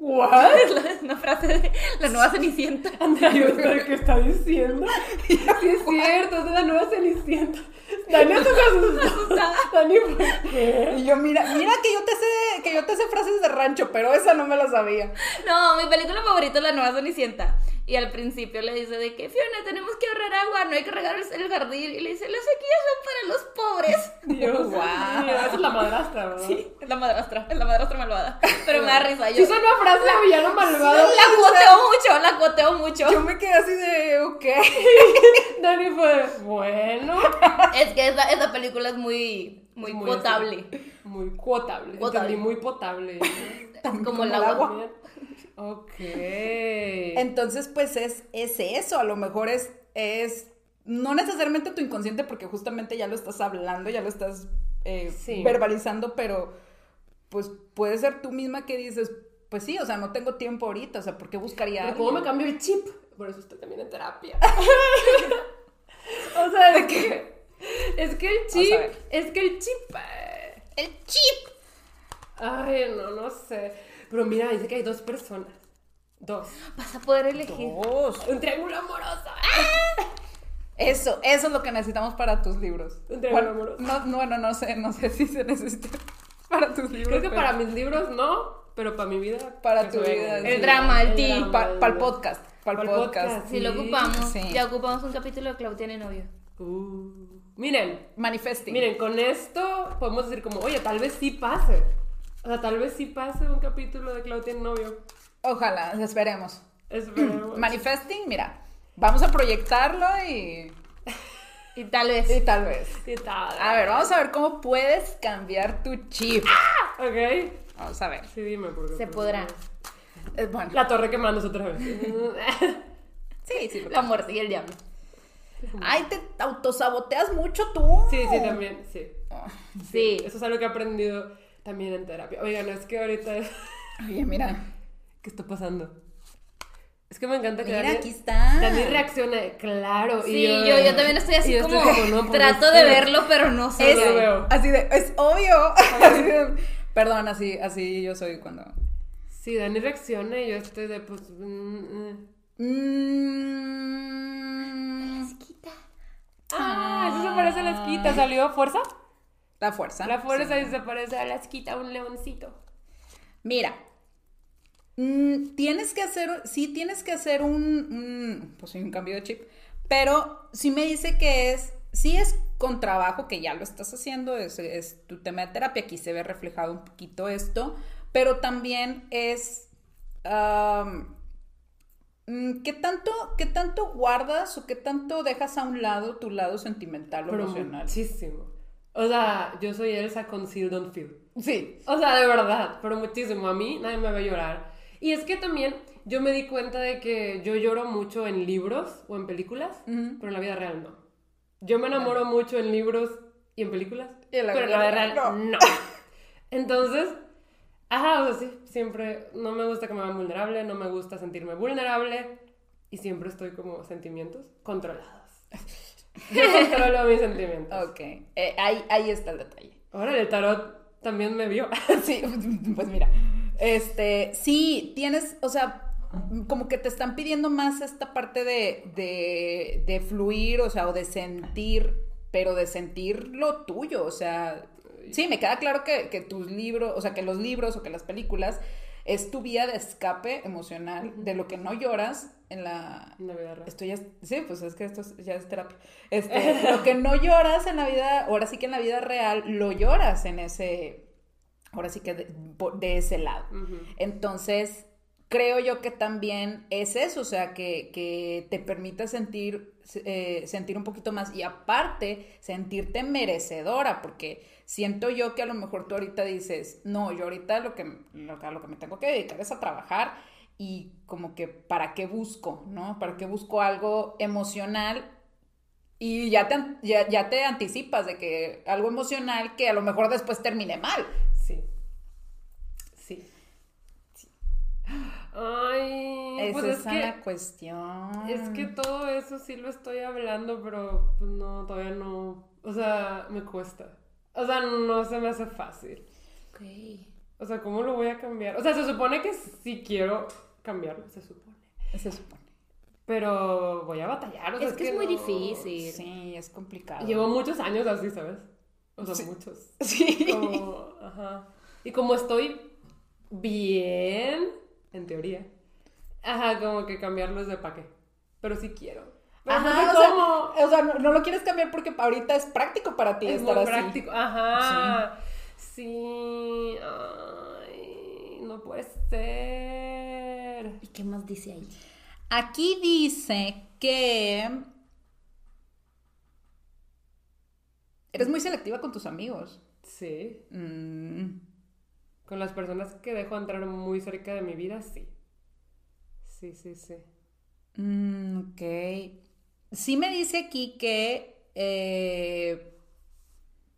¿What? Es una frase de la nueva Cenicienta. Andrea, qué está diciendo. Sí, es cierto, es de la nueva Cenicienta. Dani se asustó. Dani, ¿por qué? Y yo, mira, mira que yo te sé, que yo te sé frases de rancho, pero esa no me la sabía. No, mi película favorita es la nueva Cenicienta. Y al principio le dice de que, Fiona, tenemos que ahorrar agua, no hay que regar el, jardín. Y le dice, las sequías son para los pobres. Dios esa es la madrastra, ¿verdad? Sí, es la madrastra, es la madrastra malvada. Pero me da risa. Yo Sí, es una frase de villano malvado. la cuoteo mucho, la cuoteo mucho. Yo me quedé así de, ok. Dani fue, bueno. Es que esa, esa película es muy, muy, muy potable. Muy potable. Potable. Entendí, muy potable. Como, como el el agua. agua. Ok. Entonces, pues es, es eso, a lo mejor es, es no necesariamente tu inconsciente, porque justamente ya lo estás hablando, ya lo estás eh, Sí. verbalizando, pero pues puede ser tú misma que dices, pues sí, o sea, no tengo tiempo ahorita, o sea, ¿por qué buscaría Pero ¿Cómo me cambió el chip? Por eso estoy también en terapia. o sea, es que, es que el chip, es que el chip... eh, El chip. Ay, no, no sé. Pero mira, dice que hay dos personas. Dos. Vas a poder elegir. Dos. Un triángulo amoroso. Eso, eso es lo que necesitamos para tus libros. Un triángulo Bueno, amoroso. no, no, bueno, no sé, no sé si se necesita para tus libros. Creo que pero para mis libros no, pero para mi vida. Para tu vida. El drama, el drama, Para el el- podcast, para el podcast. podcast. Si lo Sí, ocupamos, sí. ya ocupamos un capítulo de Clau tiene novio. Uh, miren, Manifesting. miren, con esto podemos decir como, oye, tal vez sí pase. O sea, tal vez sí pase un capítulo de Claudia en novio. Ojalá, esperemos. Esperemos. Manifesting, mira, vamos a proyectarlo y, Y tal vez. y tal vez. ¿Qué tal? A ver, vamos a ver cómo puedes cambiar tu chip. Ok. Vamos a ver. Sí, dime, porque. Se pues, podrá. Eh, bueno, La torre quemándose otra vez. sí, sí. La muerte y el diablo. Ay, te autosaboteas mucho tú. sí, sí, también, sí. Sí. Eso es algo que he aprendido también en terapia. Oigan, es que ahorita. Oye, mira. ¿Qué está pasando? Es que me encanta que Mira, Dani, aquí está. Dani reacciona, claro. y Sí, yo, yo también estoy así como, no puede trato de verlo, pero no sé. Es, lo veo. así de, es obvio. Así de- perdón, así, así yo soy cuando. Sí, Dani reacciona y yo estoy de pues. mm, mm. Mm, Ah, eso se parece a la esquita. ¿Salió fuerza? La fuerza. La fuerza sí. y se parece a la esquita, un leoncito. Mira, mm, tienes que hacer, sí tienes que hacer un, pues un cambio de chip, pero sí me dice que es, sí es con trabajo, que ya lo estás haciendo, es, es tu tema de terapia, aquí se ve reflejado un poquito esto, pero también es, mm, ¿qué tanto, qué tanto guardas o qué tanto dejas a un lado tu lado sentimental o Pero emocional? muchísimo. O sea, yo soy Elsa con Seal Don't Feel. Sí, O sea, de verdad, pero muchísimo. A mí nadie me ve llorar. Y es que también yo me di cuenta de que yo lloro mucho en libros o en películas, Ujú. pero en la vida real no. Yo me enamoro mucho en libros y en películas, Y en la pero en la vida real real no. Entonces, ajá, o sea, sí, siempre no me gusta que me vean vulnerable, no me gusta sentirme vulnerable y siempre estoy como sentimientos controlados. Yo controlo mis sentimientos. ok, Eh, ahí, ahí está el detalle. Ahora el tarot también me vio. Sí, pues mira, este, sí, tienes, o sea, como que te están pidiendo más esta parte de, de, de fluir, o sea, o de sentir, pero de sentir lo tuyo, o sea, sí, me queda claro que, que tus libros, o sea, que los libros o que las películas es tu vía de escape emocional de lo que no lloras en la... En la vida real. Esto ya sí, pues es que esto es- ya es terapia. Este, lo que no lloras en la vida, ahora sí que en la vida real, lo lloras en ese, ahora sí que de, de ese lado. Entonces, creo yo que también es eso, o sea, que, que te permita sentir, eh, sentir un poquito más y aparte sentirte merecedora, porque siento yo que a lo mejor tú ahorita dices, no, yo ahorita lo que, lo, que- a lo que me tengo que dedicar es a trabajar y como que para qué busco, ¿no? ¿Para qué busco algo emocional? Y ya te, ya, ya te anticipas de que algo emocional que a lo mejor después termine mal. Sí. Sí. Ay, Esa pues es es la cuestión. es que todo eso sí lo estoy hablando, pero pues no, todavía no. O sea, me cuesta. O sea, no se me hace fácil. Ok. O sea, ¿cómo lo voy a cambiar? O sea, se supone que sí quiero cambiarlo, se supone. Se supone. Pero voy a batallar. O sea, Es que es muy no- difícil. Sí, es complicado. Llevo muchos años así, ¿sabes? O sea, Sí. muchos. Sí. Como, ajá. Y como estoy bien, en teoría, ajá, como que cambiarlo es de pa' qué. Pero sí quiero. Pero Ajá, no sé o sea, cómo. o sea, no, no lo quieres cambiar porque ahorita es práctico para ti es estar muy así. práctico. Ajá. Sí. Ay, no puede ser. ¿Y qué más dice ahí? Aquí dice que eres muy selectiva con tus amigos. Sí. Mm, Con las personas que dejo entrar muy cerca de mi vida, sí. Sí, sí, sí. mm, ok. sí me dice aquí que eh,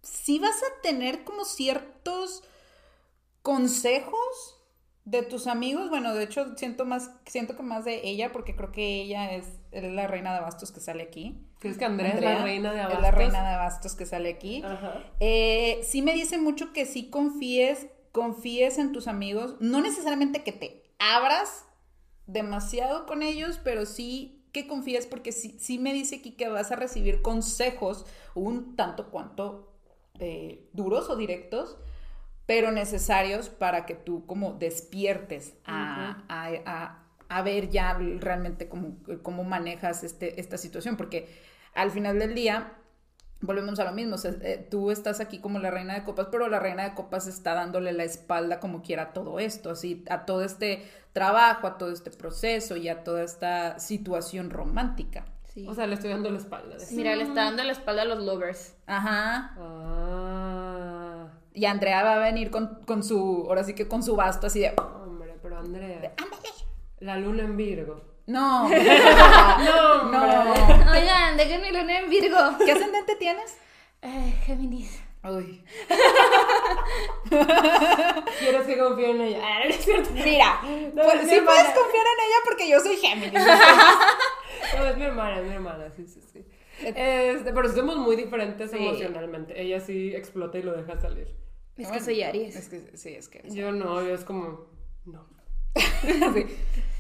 sí vas a tener como ciertos consejos de tus amigos. Bueno, de hecho, siento más, siento que más de ella, porque creo que ella es, es la reina de bastos que sale aquí. ¿Crees que Andrea, es la reina de Es abastos? la reina de bastos que sale aquí. Ajá. Eh, sí me dice mucho que sí confíes, confíes en tus amigos. No necesariamente que te abras demasiado con ellos, pero sí que confíes porque sí, sí me dice aquí que vas a recibir consejos un tanto cuanto eh, duros o directos, pero necesarios para que tú como despiertes a, a- a- a ver ya realmente cómo, cómo manejas este, esta situación, porque al final del día volvemos a lo mismo, o sea, eh, tú estás aquí como la reina de copas, pero la reina de copas está dándole la espalda como quiera a todo esto, así, a todo este trabajo, a todo este proceso y a toda esta situación romántica. Sí. O sea, le estoy dando la espalda. de- Mira, le está dando la espalda a los lovers. Ajá. Ah. Y Andrea va a venir con, con su, ahora sí que con su basto así de... Hombre, pero Andrea. La luna en Virgo. No, No, no. Oigan, déjenme luna en Virgo. ¿Qué ascendente tienes? Eh, Géminis. Uy. ¿Quieres que confíe en ella? Ah, no es cierto. Mira, No, pues, sí hermana. puedes confiar en ella porque yo soy Géminis. No, es mi hermana, es mi hermana, sí, sí, sí. Este, pero somos muy diferentes Sí. emocionalmente. Ella sí explota y lo deja salir. Es que soy Aries. Es que sí, es que... Yo no, yo es como, no. Sí.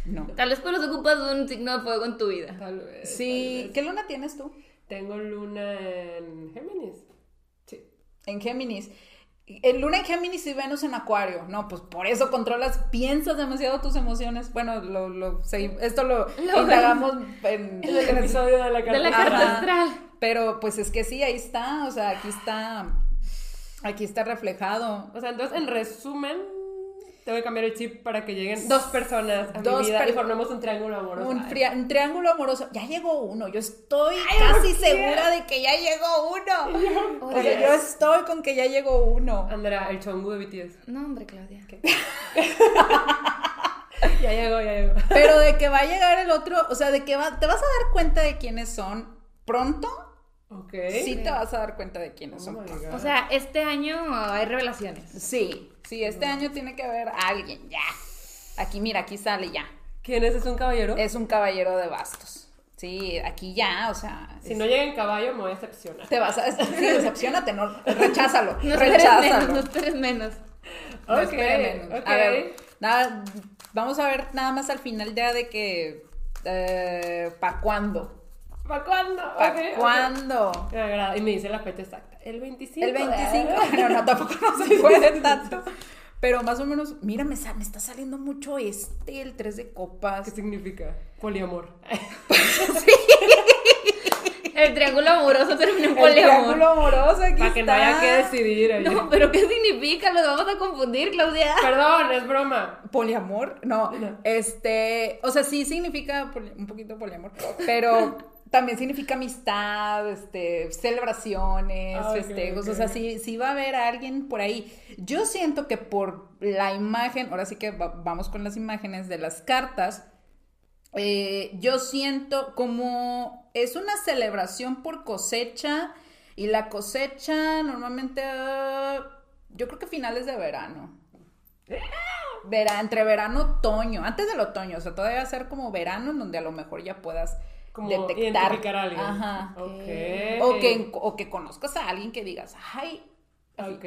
No. Tal vez por eso ocupas un signo de fuego en tu vida. Tal vez. Sí, tal vez. ¿qué luna tienes tú? Tengo luna en Géminis. Sí. En Géminis. En Luna en Géminis y Venus en Acuario. No, pues por eso controlas, piensas demasiado tus emociones. Bueno, lo, lo, esto lo, Lo- indagamos en, En el episodio de la carta. De la Ajá. carta astral. Pero pues es que sí, ahí está. O sea, aquí está. Aquí está reflejado. O sea, entonces, en resumen, tengo que cambiar el chip para que lleguen dos personas a Dos mi vida per- y formemos un triángulo amoroso. Un, triángulo amoroso. Ya llegó uno. Yo estoy casi segura de que ya llegó uno. O sea, yo estoy con que ya llegó uno. Andrea, el chongu de BTS. No, hombre, Claudia. Ya llegó, ya llegó. Pero de que va a llegar el otro, o sea, de que va, te vas a dar cuenta de quiénes son pronto. Ok. Sí te vas a dar cuenta de quiénes Oh son. O sea, este año hay revelaciones. Sí, sí, este año tiene que haber alguien, ya. Aquí, mira, aquí sale ya. ¿quién es? ¿Es un caballero? Es un caballero de bastos. Sí, aquí ya, o sea. Si es- no llega en caballo, me voy a decepcionar. Te vas a. Sí, decepcionate, no. Recházalo. No esperes menos, recházalo. no esperes menos. No Ok, menos. ok. A ver, nada, vamos a ver nada más al final ya de que. ¿Para cuándo? ¿Para cuándo? ¿Para Ok, ok. cuándo? Me agrada. Y me dice la fecha exacta. El 25. El 25. No, no, tampoco no se puede tanto. Pero más o menos, mira, me, está saliendo mucho este, el 3 de copas. ¿Qué significa? Poliamor. El triángulo amoroso termina en El triángulo poliamor. amoroso aquí Para que no haya que decidir. oye. No, pero ¿qué significa? Los vamos a confundir, Claudia. Perdón, es broma. Poliamor, no, No. este, o sea, sí significa un poquito poliamor, pero también significa amistad, este, celebraciones, festejos, o sea, sí, sí va a haber alguien por ahí. Yo siento que por la imagen, ahora sí que va- vamos con las imágenes de las cartas, eh, yo siento como es una celebración por cosecha y la cosecha normalmente, ah, yo creo que finales de verano. Vera, entre verano otoño, antes del otoño, o sea, todavía va a ser como verano en donde a lo mejor ya puedas Como detectar. identificar a alguien. Ajá. Ok. O que, o que conozcas a alguien que digas, ay, Ok,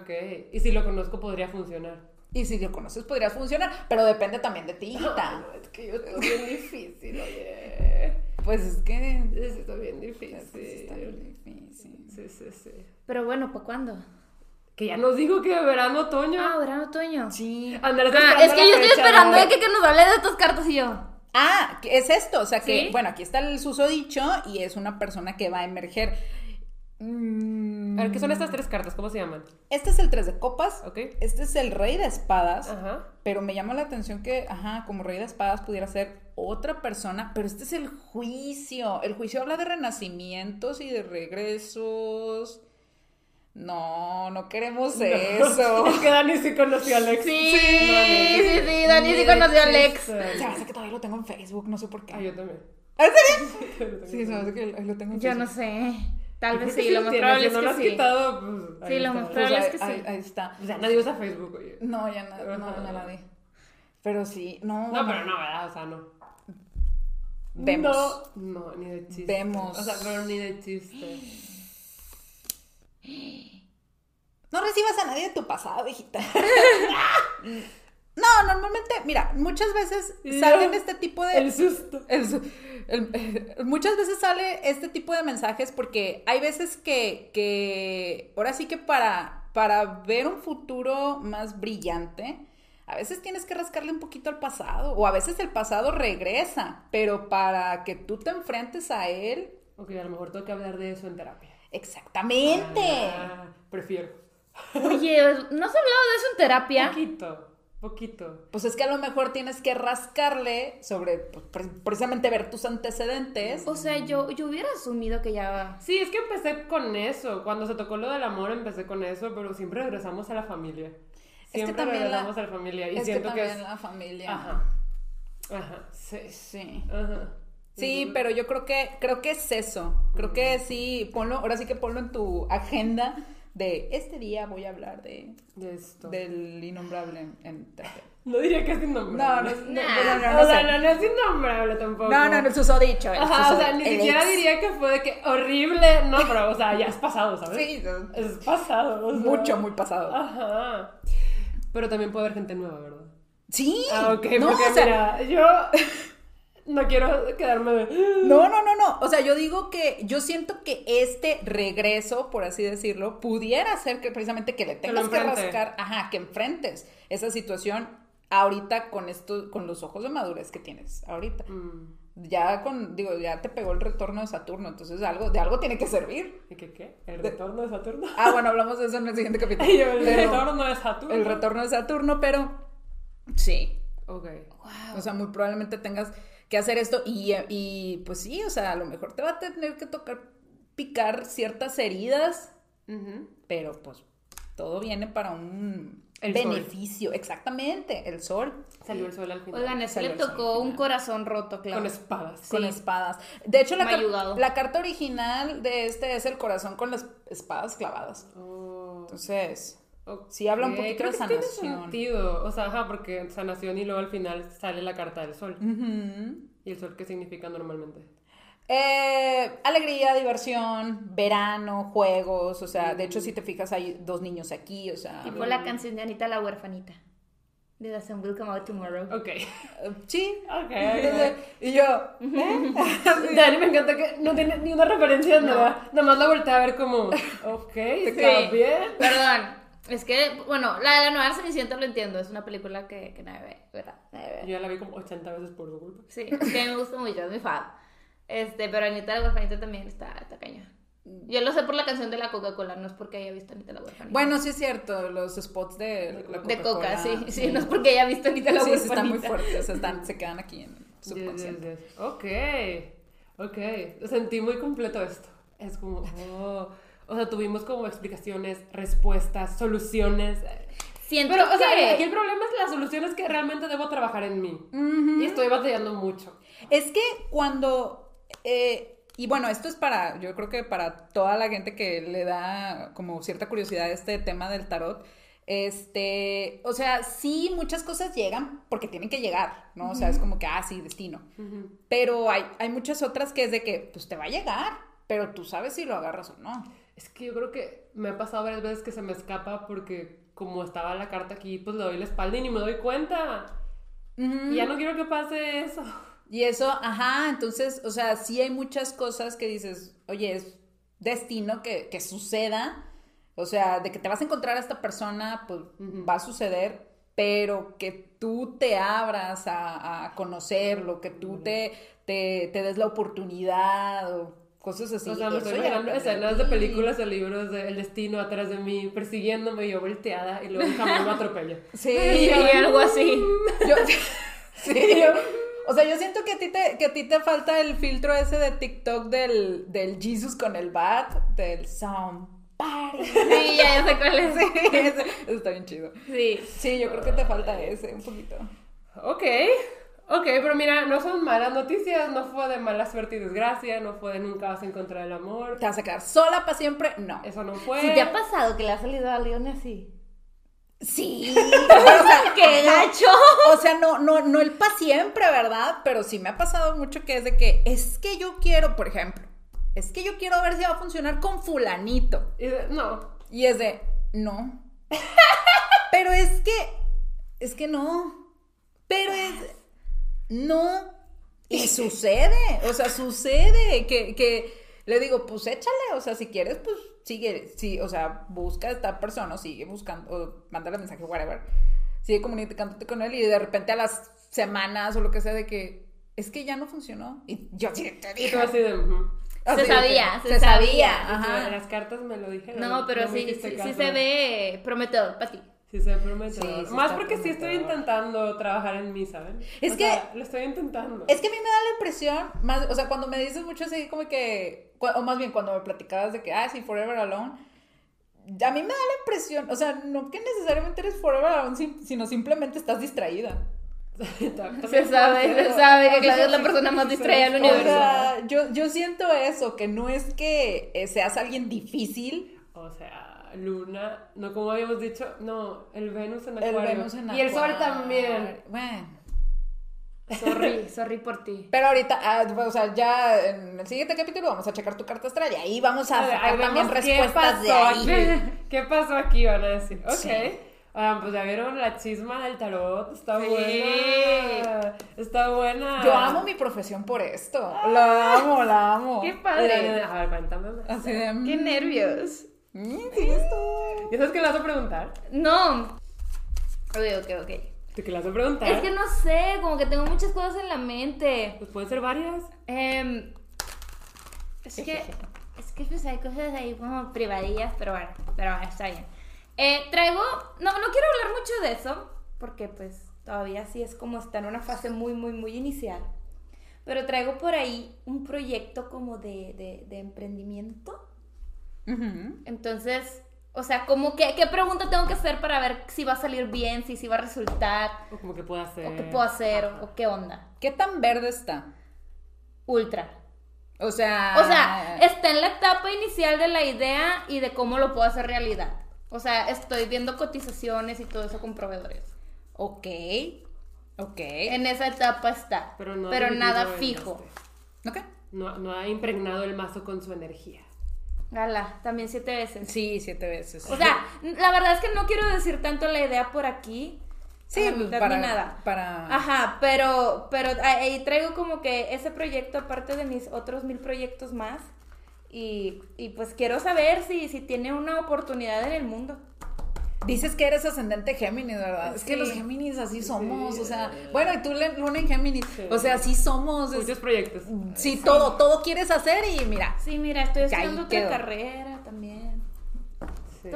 ok. Y si lo conozco, podría funcionar. y si lo conoces podrías funcionar, pero depende también de ti, hijita. No, es que yo estoy bien difícil, oye. Pues es que Sí, Está bien difícil. está bien difícil. Sí, sí, sí. Pero bueno, ¿para cuándo? Que ya nos dijo que verano, otoño. Ah, verano, otoño. Sí. Andrea está Ah, es que yo estoy fecha, esperando ¿no? de que, que nos hable de estas cartas y yo. Ah, es esto, o sea que, ¿Sí? bueno, aquí está el susodicho y es una persona que va a emerger. Mm, A ver, ¿qué son estas tres cartas? ¿Cómo se llaman? Este es el tres de copas, Ok. este es el rey de espadas, Ajá. pero me llama la atención que, ajá, como rey de espadas pudiera ser otra persona, pero este es el juicio. El juicio habla de renacimientos y de regresos. No, no queremos eso. Es que Dani sí conoció a Alex. Sí, sí, sí, Dani sí conoció a Alex. Se me hace que todavía lo tengo en Facebook, no sé por qué. Ah, yo también. ¿En serio? Sí, sabes que ahí lo tengo en Yo Facebook. no sé. Tal Yo vez sí, que lo sí más probable si es no lo que has sí. quitado, pues, Sí, lo más probable es ahí, que sí. ahí- ahí está. O sea, nadie usa Facebook, oye. No, ya no, no, no la vi. Pero sí, no. No, pero no, ¿verdad? O sea, no. Vemos. No, no, ni de chiste. Vemos. O sea, pero ni de chiste. No recibas a nadie de tu pasado, hijita. no, normalmente, mira, muchas veces salen este tipo de... El susto. el su- el- el- muchas veces sale este tipo de mensajes porque hay veces que, que ahora sí que para, para ver un futuro más brillante, a veces tienes que rascarle un poquito al pasado o a veces el pasado regresa, pero para que tú te enfrentes a él, Ok, a lo mejor tengo que hablar de eso en terapia. Exactamente. Ah, prefiero. Oye, ¿no has hablado de eso en terapia? Poquito, poquito. Pues es que a lo mejor tienes que rascarle sobre pues, pre- precisamente ver tus antecedentes. O sea, yo, yo hubiera asumido que ya... Sí, es que empecé con eso. Cuando se tocó lo del amor, empecé con eso, pero siempre regresamos a la familia. que Siempre también la- regresamos a la familia. Y es que siento que, también es. la familia. Ajá. Ajá, sí. Sí. Ajá. Sí, pero yo creo que creo que es eso. Creo que sí, ponlo, ahora sí que ponlo en tu agenda de este día voy a hablar de De esto. del innombrable en terapia. No diría que es No, no, innombrable. no, no, Nah. no, no, o sé. sea, no, no es innombrable tampoco. No, no, no, susodicho. Ajá, o sea, susodicho, ni siquiera ex. diría que fue de que horrible. No, pero, o sea, ya es pasado, ¿sabes? Sí, no, Es pasado. o sea. mucho, muy pasado. Ajá. Pero también puede haber gente nueva, ¿verdad? Sí. Ah, ok, no, porque o sea, mira, yo no quiero quedarme de... No, no, no, no. O sea, yo digo que yo siento que este regreso, por así decirlo, pudiera ser que precisamente que le tengas que, rascar, ajá, que enfrentes esa situación ahorita con esto, con los ojos de madurez que tienes ahorita. Mm, Ya con, digo, ya te pegó el retorno de Saturno, entonces algo, de algo tiene que servir. ¿Y qué qué? ¿El retorno de Saturno? Ah, bueno, hablamos de eso en el siguiente capítulo. Ay, el Pero- retorno de Saturno. el retorno de Saturno, pero sí. Ok. O sea, muy probablemente tengas que hacer esto y, y pues sí, o sea, a lo mejor te va a tener que tocar picar ciertas heridas, pero pues todo viene para un El sol. beneficio. Exactamente, el sol Salió el sol al final. Oigan, eso le tocó un corazón roto, claro. Con espadas. con Sí. espadas. De hecho, la, car- la carta original de este es el corazón con las espadas clavadas. Oh. Entonces, Ok. sí habla un poquito Creo de que sí tiene sanación. sentido. O sea, ajá, porque sanación y luego al final sale la carta del sol. ujú. ¿Y el sol qué significa normalmente? Eh, alegría, diversión, verano, juegos, o sea, de hecho si te fijas hay dos niños aquí, o sea, Tipo la canción de Anita la huerfanita. De The Sun Will Come Out Tomorrow. Ok. eh, sí. Ok. Entonces, y yo, ¿eh? Dani, me encanta que no tiene ni una referencia, No. nada. Nada más la volteé a ver como, ok, está Sí. bien. Perdón. Es que, bueno, la de la nueva Cenicienta lo entiendo. Es una película que, que nadie ve, ¿verdad? Nadie ve. Yo ya la vi como 80 veces por su culpa. Sí, es que me gusta mucho, es mi fan. Este, pero Anita la huerfanita también está, está cañón. Yo lo sé por la canción de la Coca-Cola, no es porque haya visto Anita la huerfanita. Bueno, sí es cierto, los spots de la de Coca, Coca-Cola, sí, sí, no es porque haya visto Anita la Sí, sí, huerfanita. están muy fuertes, están, se quedan aquí en el Yes, subconsciente. yes, yes. Ok, ok. Sentí muy completo esto. Es como, oh. O sea, tuvimos como explicaciones, respuestas, soluciones. Siento Pero, o sea, que- aquí el problema es las soluciones que realmente debo trabajar en mí. Y estoy batallando mucho. Es que cuando, eh, y bueno, esto es para, yo creo que para toda la gente que le da como cierta curiosidad este tema del tarot, este, o sea, sí, muchas cosas llegan porque tienen que llegar, ¿no? O sea, es como que, ah, sí, destino. Pero hay, hay muchas otras que es de que, pues te va a llegar, pero tú sabes si lo agarras o no. Es que yo creo que me ha pasado varias veces que se me escapa porque como estaba la carta aquí, pues le doy la espalda y ni me doy cuenta. Y ya no quiero que pase eso. Y eso, ajá, entonces, o sea, sí hay muchas cosas que dices, oye, es destino que, que suceda, o sea, de que te vas a encontrar a esta persona, pues va a suceder, pero que tú te abras a, a conocerlo, que tú te, te, te des la oportunidad o cosas así. o sea, me estoy depende escenas de películas o libros de El Destino atrás de mí, persiguiéndome y yo volteada y luego un camión me atropella. Sí, Sí, algo así. Yo, sí. O sea, yo siento que a ti te, que a ti te falta el filtro ese de TikTok del, del Jesus con el bat, del somebody. Sí, ya, sé cuál es. Sí, ese, eso está bien chido. Sí. Sí, yo creo que te falta ese un poquito. Ok, Ok, pero mira, no son malas noticias, no fue de mala suerte y desgracia, no fue de nunca vas a encontrar el amor. ¿Te vas a quedar sola para siempre? No. Eso no fue. Si te ha pasado que le ha salido a alguien así. Sí. Pero, o sea, ¡Qué gacho! O sea, no, no, no el para siempre, ¿verdad? Pero sí me ha pasado mucho que es de que es que yo quiero, por ejemplo, es que yo quiero ver si va a funcionar con fulanito. Y de- no. Y es de, no. Pero es que, es que no. Pero es, no. Y sucede, o sea, sucede que, que le digo, pues échale, o sea, si quieres, pues sigue, sí, o sea, busca a esta persona, o sigue buscando, o mándale mensaje, whatever. Sigue comunicándote con él y de repente a las semanas o lo que sea de que es que ya no funcionó. Y yo sí te dije. así de. así que sabía, se se sabía. Ajá. Las cartas me lo dijeron. No, pero no sí, sí, sí se ve prometedor para ti. Sí se promete. Sí, sí Más porque sí estoy intentando trabajar en mí, ¿saben? Es O que- sea, lo estoy intentando. Es que a mí me da la impresión, más, o sea, cuando me dices mucho así como que, o más bien cuando me platicabas de que, ah, sí, Forever Alone, a mí me da la impresión, o sea, no que necesariamente eres Forever Alone, sino simplemente estás distraída. Se sabe, se sabe que Claudia es la persona más distraída del O universo. sea, yo, yo siento eso, que no es que seas alguien difícil, O sea, Luna, no como habíamos dicho, no, el Venus en el Acuario. Venus en Y el Sol Acuario. también. Bueno. Sorry, sorry por ti. Pero ahorita, ah, o sea, ya en el siguiente capítulo vamos a checar tu carta astral y ahí vamos a A ver, sacar también respuestas de ahí. aquí. ¿Qué pasó aquí? Van a decir. Ok. Sí. Ah, pues ya vieron la chisma del tarot. Está Sí. buena. Está buena. Yo amo mi profesión por esto. La amo, la amo. Qué padre. A ver, cuéntame más. Así de. mm, Qué nervios. Mm, sí, esto. ¿Y sabes qué le vas a preguntar? No. Ok, ok, ok. ¿De qué le vas a preguntar? Es que no sé, como que tengo muchas cosas en la mente. Pues pueden ser varias. Em, es que, es que pues hay cosas ahí como privadillas, pero bueno, pero bueno, está bien. Eh, traigo, no, no quiero hablar mucho de eso, porque pues todavía sí es como está en una fase muy, muy, muy inicial. Pero traigo por ahí un proyecto como de, de, de emprendimiento. Entonces, o sea, como que, ¿qué pregunta tengo que hacer para ver si va a salir bien, si, si va a resultar, O como que pueda hacer. o qué puedo hacer, o, o qué onda? ¿Qué tan verde está? Ultra. O sea. O sea, está en la etapa inicial de la idea y de cómo lo puedo hacer realidad. O sea, estoy viendo cotizaciones y todo eso con proveedores. Ok. Ok. En esa etapa está. Pero no pero nada fijo. este. Ok. No, no ha impregnado el mazo con su energía. Gala, también siete veces. Sí, siete veces. O sea, la verdad es que no quiero decir tanto la idea por aquí. sí, para, nada. para. Ajá, pero, pero ahí traigo como que ese proyecto aparte de mis otros mil proyectos más. Y, y pues quiero saber si, si tiene una oportunidad en el mundo. Dices que eres ascendente Géminis, ¿verdad? Es que los Géminis así somos, o sea, bueno, y tú luna en Géminis, o sea, así somos. es- Muchos proyectos. sí, todo, todo quieres hacer y mira. Sí, mira, estoy estudiando otra quedó. carrera también.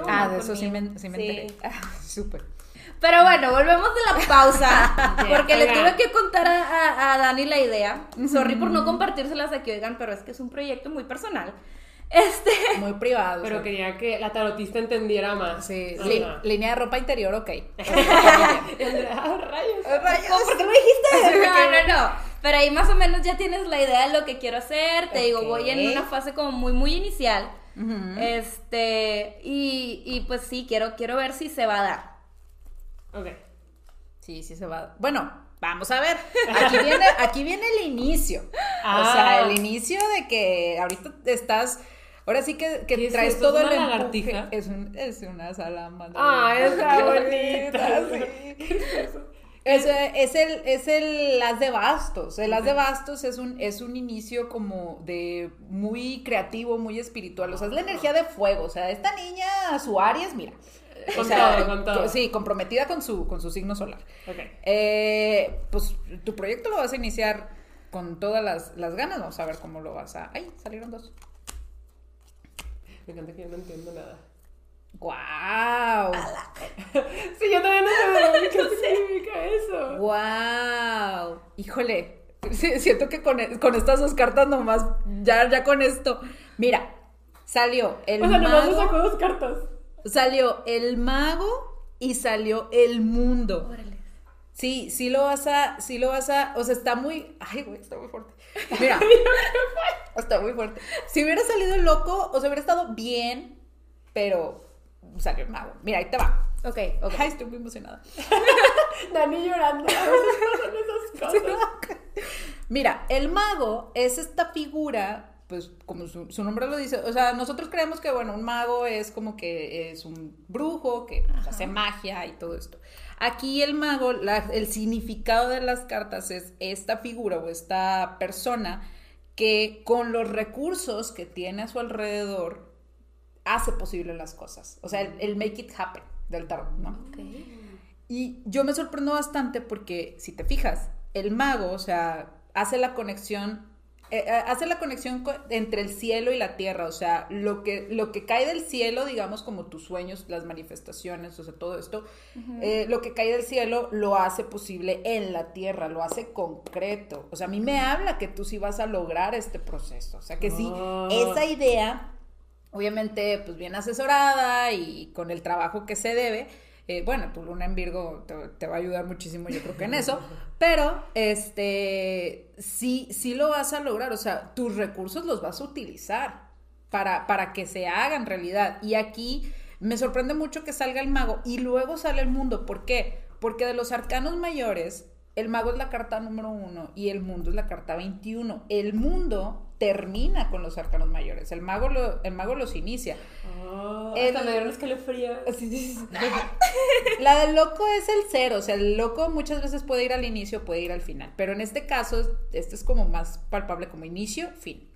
Ah, no, de eso sí me, sí me Sí. enteré. Ah, súper. Pero bueno, volvemos de la pausa. Porque le tuve que contar a, a- a Dani la idea. Sorry por no compartírselas aquí, oigan, pero es que es un proyecto muy personal. Este. Muy privado. Pero o sea, quería que la tarotista entendiera más. Sí, li- línea de ropa interior, ok. Ah, rayos. ¿Cómo? ¿Por qué lo dijiste? No, no, no. Pero ahí más o menos ya tienes la idea de lo que quiero hacer. Te digo, voy en una fase como muy, muy inicial. Este. Y, y pues sí, quiero, quiero ver si se va a dar. Ok. Sí, sí se va. Bueno, vamos a ver. Aquí viene, aquí viene el inicio. O Ah. sea, el inicio de que ahorita estás. Ahora sí que, que ¿Qué es traes todo ¿Es el una lagartija? Es, un- es una salamandra. Ah, está bonita. sí. Es, eh, es el, es el as de bastos. El as de bastos es un, es un inicio como de muy creativo, muy espiritual. O sea, es la energía de fuego. O sea, esta niña, su Aries, mira. O Con sea, todo, con todo. Sí, comprometida con su, con su signo solar. Ok. Eh, pues tu proyecto lo vas a iniciar con todas las, las ganas. Vamos a ver cómo lo vas a. ¡Ay! Salieron dos. Me encanta que yo no entiendo nada. ¡Guau! Sí, yo también no qué significa eso. ¡Guau! Híjole. sí, Siento que con, con estas dos cartas nomás, ya, ya con esto. Mira, salió el O sea, nomás mago, sacó dos cartas. salió el mago y salió el mundo. Órale. Sí, sí lo vas a, sí lo vas a, o sea, está muy, ay, güey, está muy fuerte. Mira, está muy fuerte. Si hubiera salido loco, o sea, hubiera estado bien, pero salió el mago. Mira, ahí te va. Ok, ok. Ay, estoy muy emocionada. Dani llorando. Esas cosas. Mira, el mago es esta figura, pues como su, su nombre lo dice, o sea, nosotros creemos que, bueno, un mago es como que es un brujo que pues, hace magia y todo esto. Aquí el mago, la- el significado de las cartas es esta figura o esta persona que con los recursos que tiene a su alrededor hace posible las cosas. O sea, el, el make it happen del tarot, ¿no? Ok. Y yo me sorprendo bastante porque, si te fijas, el mago, o sea, hace la conexión, eh, eh, hace la conexión co- entre el cielo y la tierra, o sea, lo que, lo que cae del cielo, digamos, como tus sueños, las manifestaciones, o sea, todo esto, eh, lo que cae del cielo lo hace posible en la tierra, lo hace concreto. O sea, a mí me habla que tú sí vas a lograr este proceso, o sea, que sí, Ah. esa idea obviamente, pues bien asesorada y con el trabajo que se debe. Eh, bueno, tu luna en Virgo te, te va a ayudar muchísimo, yo creo que en eso, pero este, sí, sí lo vas a lograr, o sea, tus recursos los vas a utilizar para, para que se hagan realidad. Y aquí me sorprende mucho que salga el mago y luego sale el mundo. ¿Por qué? Porque de los arcanos mayores, el mago es la carta número uno y el mundo es la carta 21. El mundo termina con los arcanos mayores. El mago, lo- el mago los inicia. El- hasta me dieron escalofríos. La del loco es el cero, o sea, el loco muchas veces puede ir al inicio, puede ir al final, pero en este caso, este es como más palpable como inicio, fin.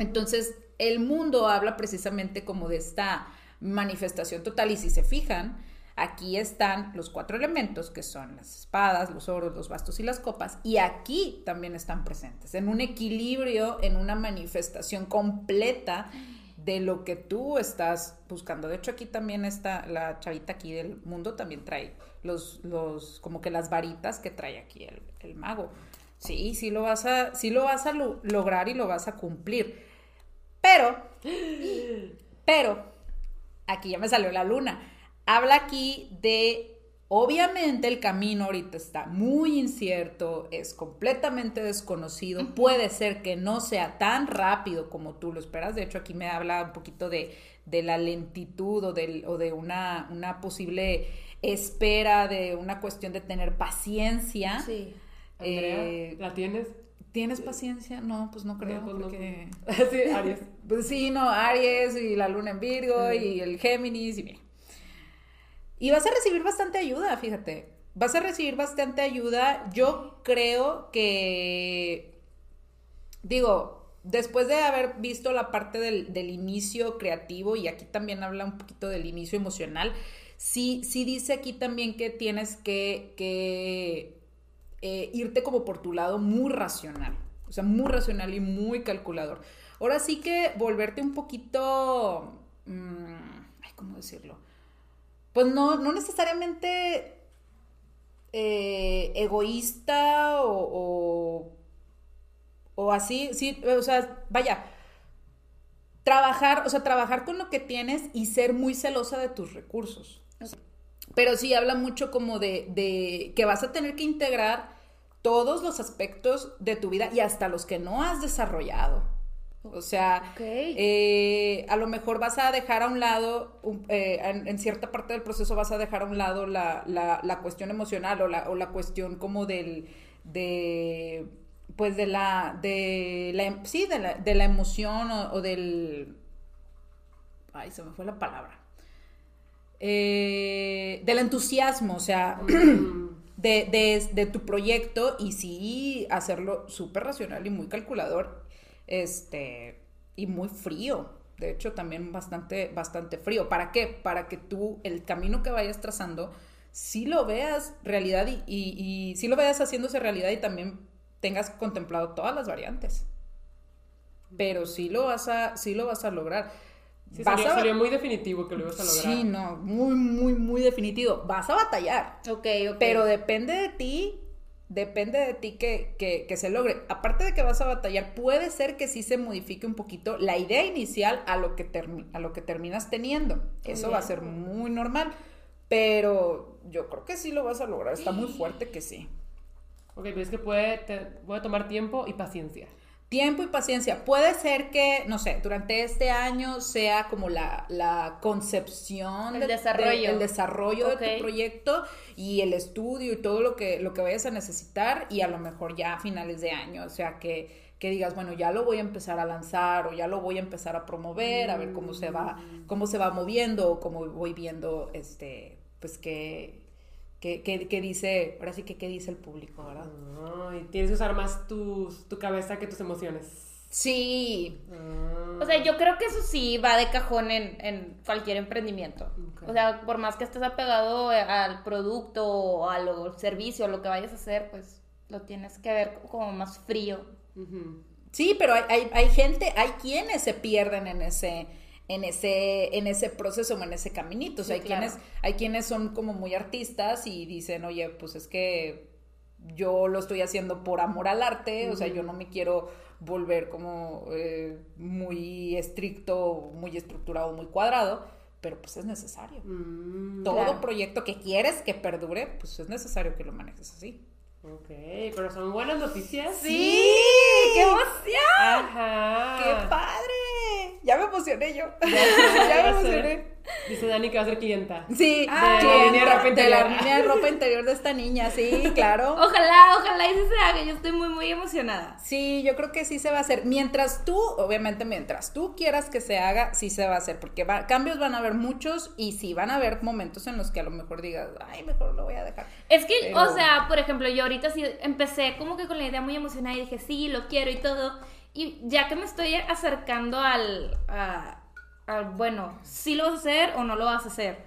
Entonces, el mundo habla precisamente como de esta manifestación total y si se fijan, aquí están los cuatro elementos que son las espadas, los oros, los bastos y las copas y aquí también están presentes en un equilibrio, en una manifestación completa de lo que tú estás buscando. De hecho, aquí también está la chavita aquí del mundo, también trae los, los, como que las varitas que trae aquí el, mago. Sí, sí lo vas a, sí lo vas a lo- lograr y lo vas a cumplir. Pero, pero, aquí ya me salió la luna. Habla aquí de, obviamente el camino ahorita está muy incierto, es completamente desconocido, puede ser que no sea tan rápido como tú lo esperas. De hecho, aquí me habla un poquito de, de la lentitud o, del, o de una, una posible espera, de una cuestión de tener paciencia. Sí. Andrea, Eh, ¿la tienes? ¿Tienes paciencia? No, pues no creo, No, pues no. porque... sí, Aries. Pues sí, no, Aries y la luna en Virgo y el Géminis y bien. Y vas a recibir bastante ayuda, fíjate. Vas a recibir bastante ayuda. Yo creo que, digo, después de haber visto la parte del, inicio creativo y aquí también habla un poquito del inicio emocional, sí, sí dice aquí también que tienes que, que eh, irte como por tu lado muy racional. O sea, muy racional y muy calculador. Ahora sí que volverte un poquito... mm, ay, ¿cómo decirlo? Pues no, no necesariamente eh, egoísta o, o, así, sí, o sea, vaya, trabajar, o sea, trabajar con lo que tienes y ser muy celosa de tus recursos. Pero sí habla mucho como de, de que vas a tener que integrar todos los aspectos de tu vida y hasta los que no has desarrollado. O sea, eh, a lo mejor vas a dejar a un lado, eh, en, en cierta parte del proceso vas a dejar a un lado la, la- la cuestión emocional o la, o la cuestión como del, de, pues de la, de la, em- sí, de la, de la emoción o, o del, ay, se me fue la palabra, Eh, del entusiasmo, o sea, de, de- de tu proyecto y sí hacerlo súper racional y muy calculador, este, y muy frío. De hecho, también bastante, bastante frío. ¿Para qué? Para que tú, el camino que vayas trazando, sí lo veas realidad y, y, y sí lo veas haciéndose realidad y también tengas contemplado todas las variantes. Pero sí lo vas a, sí lo vas a lograr. Sí, sería, a- sería muy definitivo que lo ibas a lograr. Sí, no, muy, muy, muy definitivo. Vas a batallar, Ok, ok. pero depende de ti, depende de ti que, que- que se logre. Aparte de que vas a batallar, puede ser que sí se modifique un poquito la idea inicial a lo que, termi- a lo que terminas teniendo. Eso va a ser muy normal. pero yo creo que sí lo vas a lograr. Está muy fuerte que sí. Ok, pero es que puede, te- puede tomar tiempo y paciencia. Tiempo y paciencia. Puede ser que, no sé, durante este año sea como la, la concepción, El de- desarrollo. de- el desarrollo de Ok. tu proyecto y el estudio y todo lo que, lo que vayas a necesitar y a lo mejor ya a finales de año, o sea, que, que digas, bueno, ya lo voy a empezar a lanzar o ya lo voy a empezar a promover, a ver cómo se va, cómo se va moviendo o cómo voy viendo, este, pues que, que, que, que dice, ahora sí que qué dice el público, ¿verdad? Ay, tienes que usar más tus- tu cabeza que tus emociones. Sí, Ah. O sea, yo creo que eso sí va de cajón en, en cualquier emprendimiento. O sea, por más que estés apegado al producto o al servicio o lo que vayas a hacer, pues lo tienes que ver como más frío. Sí, pero hay, hay, hay gente, hay quienes se pierden en ese, en ese, en ese proceso o en ese caminito. O sea, Sí, hay claro. quienes, hay quienes son como muy artistas y dicen, oye, pues es que yo lo estoy haciendo por amor al arte, o sea, yo no me quiero volver como eh, muy estricto, muy estructurado, muy cuadrado, pero pues es necesario. Mm, Todo claro. proyecto que quieres que perdure, pues es necesario que lo manejes así. ok, pero son buenas noticias. ¡Sí! ¡Qué emoción! Ajá. ¡Qué padre! Ya me emocioné yo. Ya, ya me emocioné. Dice Dani que va a ser clienta. Sí, Ah, de la clienta línea de ropa de la línea de ropa interior de esta niña, sí, claro. Ojalá, ojalá y se haga. Yo estoy muy, muy emocionada. Sí, yo creo que sí se va a hacer. Mientras tú, obviamente, mientras tú quieras que se haga, sí se va a hacer, porque va- cambios van a haber muchos y sí van a haber momentos en los que a lo mejor digas, ay, mejor lo voy a dejar. Es que, Pero- o sea, por ejemplo, yo ahorita sí empecé como que con la idea muy emocionada y dije, sí, lo quiero y todo. Y ya que me estoy acercando al, a- al, bueno, sí lo vas a hacer o no lo vas a hacer.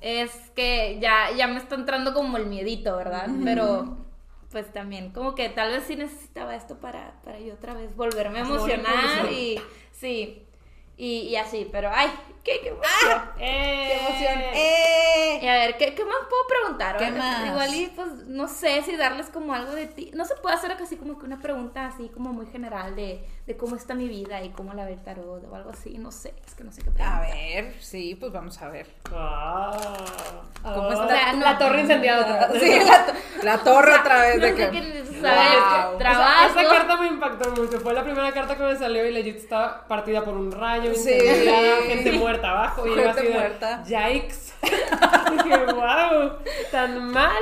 Es que ya, ya me está entrando como el miedito, ¿verdad? Pero, pues también, como que tal vez sí necesitaba esto para, para yo otra vez volverme a una emocionar y, sí, y, y así, pero, ay, qué, qué emoción. ¡Eh! ¡Qué emoción! ¡Eh! Y a ver, ¿qué, qué más puedo preguntar? ¿Qué más? Igual y pues no sé si darles como algo de ti. No se puede hacer así como que una pregunta así como muy general de, de cómo está mi vida y cómo la ve el tarot o algo así. No sé, es que no sé qué A preguntar. ver, sí, pues vamos a ver. Ah. ¿Cómo está sea, La torre incendiada otra vez. Sí, la, to- la torre otra vez No de sé que... qué, ¿sabes? Wow. O sea, Trabajo. esa carta me impactó mucho. Fue la primera carta que me salió y legit estaba partida por un rayo, Sí. incendiada, gente muerta abajo. Y Gente así de, muerta. Yikes. Dije, wow, tan mal.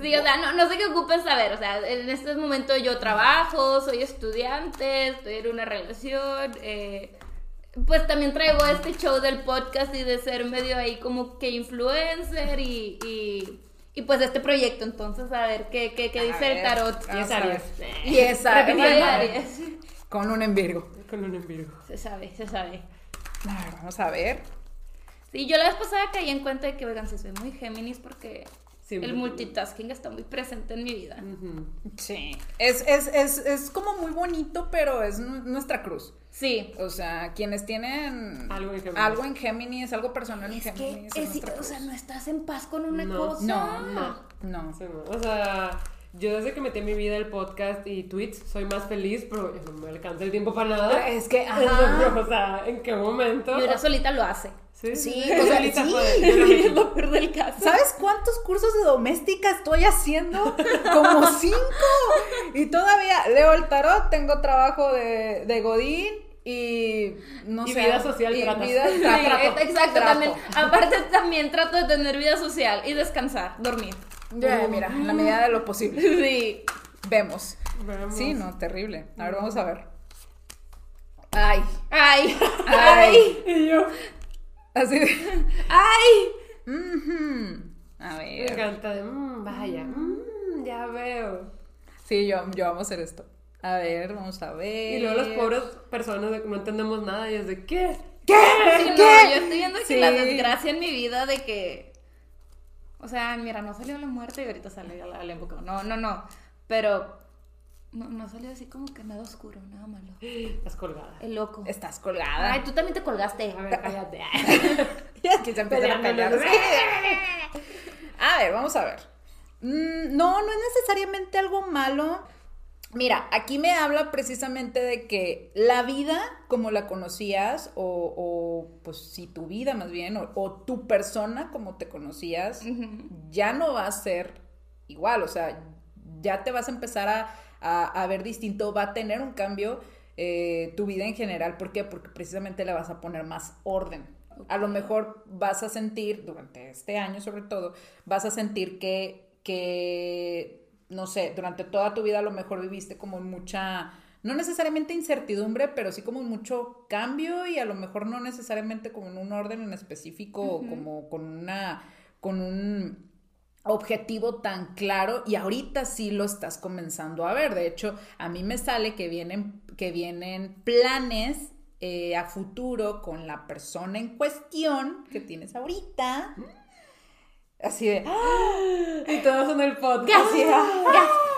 Sí, o sea, no, no sé qué ocupes saber. O sea, en este momento yo trabajo, soy estudiante, estoy en una relación. eh, pues también traigo este show del podcast y de ser medio ahí como que influencer y, y, y pues este proyecto. Entonces, a ver qué, qué, dice el tarot. Aries. Y esa, Aries. con un en Virgo. Con un envío. Se sabe, se sabe. A ver, vamos a ver. Sí, yo la vez pasada caí en cuenta de que, oigan, si soy muy Géminis porque Siempre. el multitasking está muy presente en mi vida. Sí. Es, es, es, es como muy bonito, pero es nu- nuestra cruz. Sí. O sea, quienes tienen Algo en Géminis. algo en Géminis, algo personal en Es que, Géminis. es- o sea, no estás en paz con una No. cosa. no, No. no. Sí, no. O sea, yo desde que metí en mi vida el podcast y tweets soy más feliz, pero no me alcanza el tiempo para nada. Es que, ajá. o sea, ¿en qué momento? Y una solita lo hace. Sí, Sí, sí, o sea, solita sí. puede, yo la metí. Es lo peor del caso. ¿Sabes cuántos cursos de doméstica estoy haciendo? Como cinco. Y todavía leo el tarot, tengo trabajo de, de Godín y no Y sé. vida social y tratas. vida- Sí, tra- trato, exacto, trato. también. Aparte también trato de tener vida social y descansar, dormir. Ya, mira, en la medida de lo posible. Sí. Vemos. Vemos. Sí, no, terrible. A ver, vamos a ver. Ay, Ay, Ay. ay, Y yo, así de. ay. A me ver. encanta de, "Mm, vaya, mm, ya veo. Sí, yo, yo vamos a hacer esto. A ver, vamos a ver. Y luego las pobres personas de que no entendemos nada y es de, ¿qué? ¿Qué? Sí, no, ¿Qué? yo estoy viendo que Sí. la desgracia en mi vida de que. O sea, mira, no salió la muerte y ahorita sale la, la época. No, no, no. Pero. No, no salió así como que nada oscuro, nada malo. Estás colgada. El loco. Estás colgada. Ay, tú también te colgaste. A ver, cállate. Y aquí se empiezan a pelear. A ver, vamos a ver. Mm, no, no es necesariamente algo malo. Mira, aquí me habla precisamente de que la vida como la conocías, o, o pues si tu vida más bien, o, o tu persona como te conocías, ya no va a ser igual, o sea, ya te vas a empezar a, a, a ver distinto, va a tener un cambio eh, tu vida en general. ¿Por qué? Porque precisamente le vas a poner más orden. A lo mejor vas a sentir, durante este año sobre todo, vas a sentir que, que, no sé, durante toda tu vida a lo mejor viviste como mucha, no necesariamente incertidumbre, pero sí como mucho cambio y a lo mejor no necesariamente como en un orden en específico o como con una, con un objetivo tan claro y ahorita sí lo estás comenzando a ver. De hecho, a mí me sale que vienen, que vienen planes eh, a futuro con la persona en cuestión que tienes ahorita. Así de. Y todos en el podcast. ¡ah!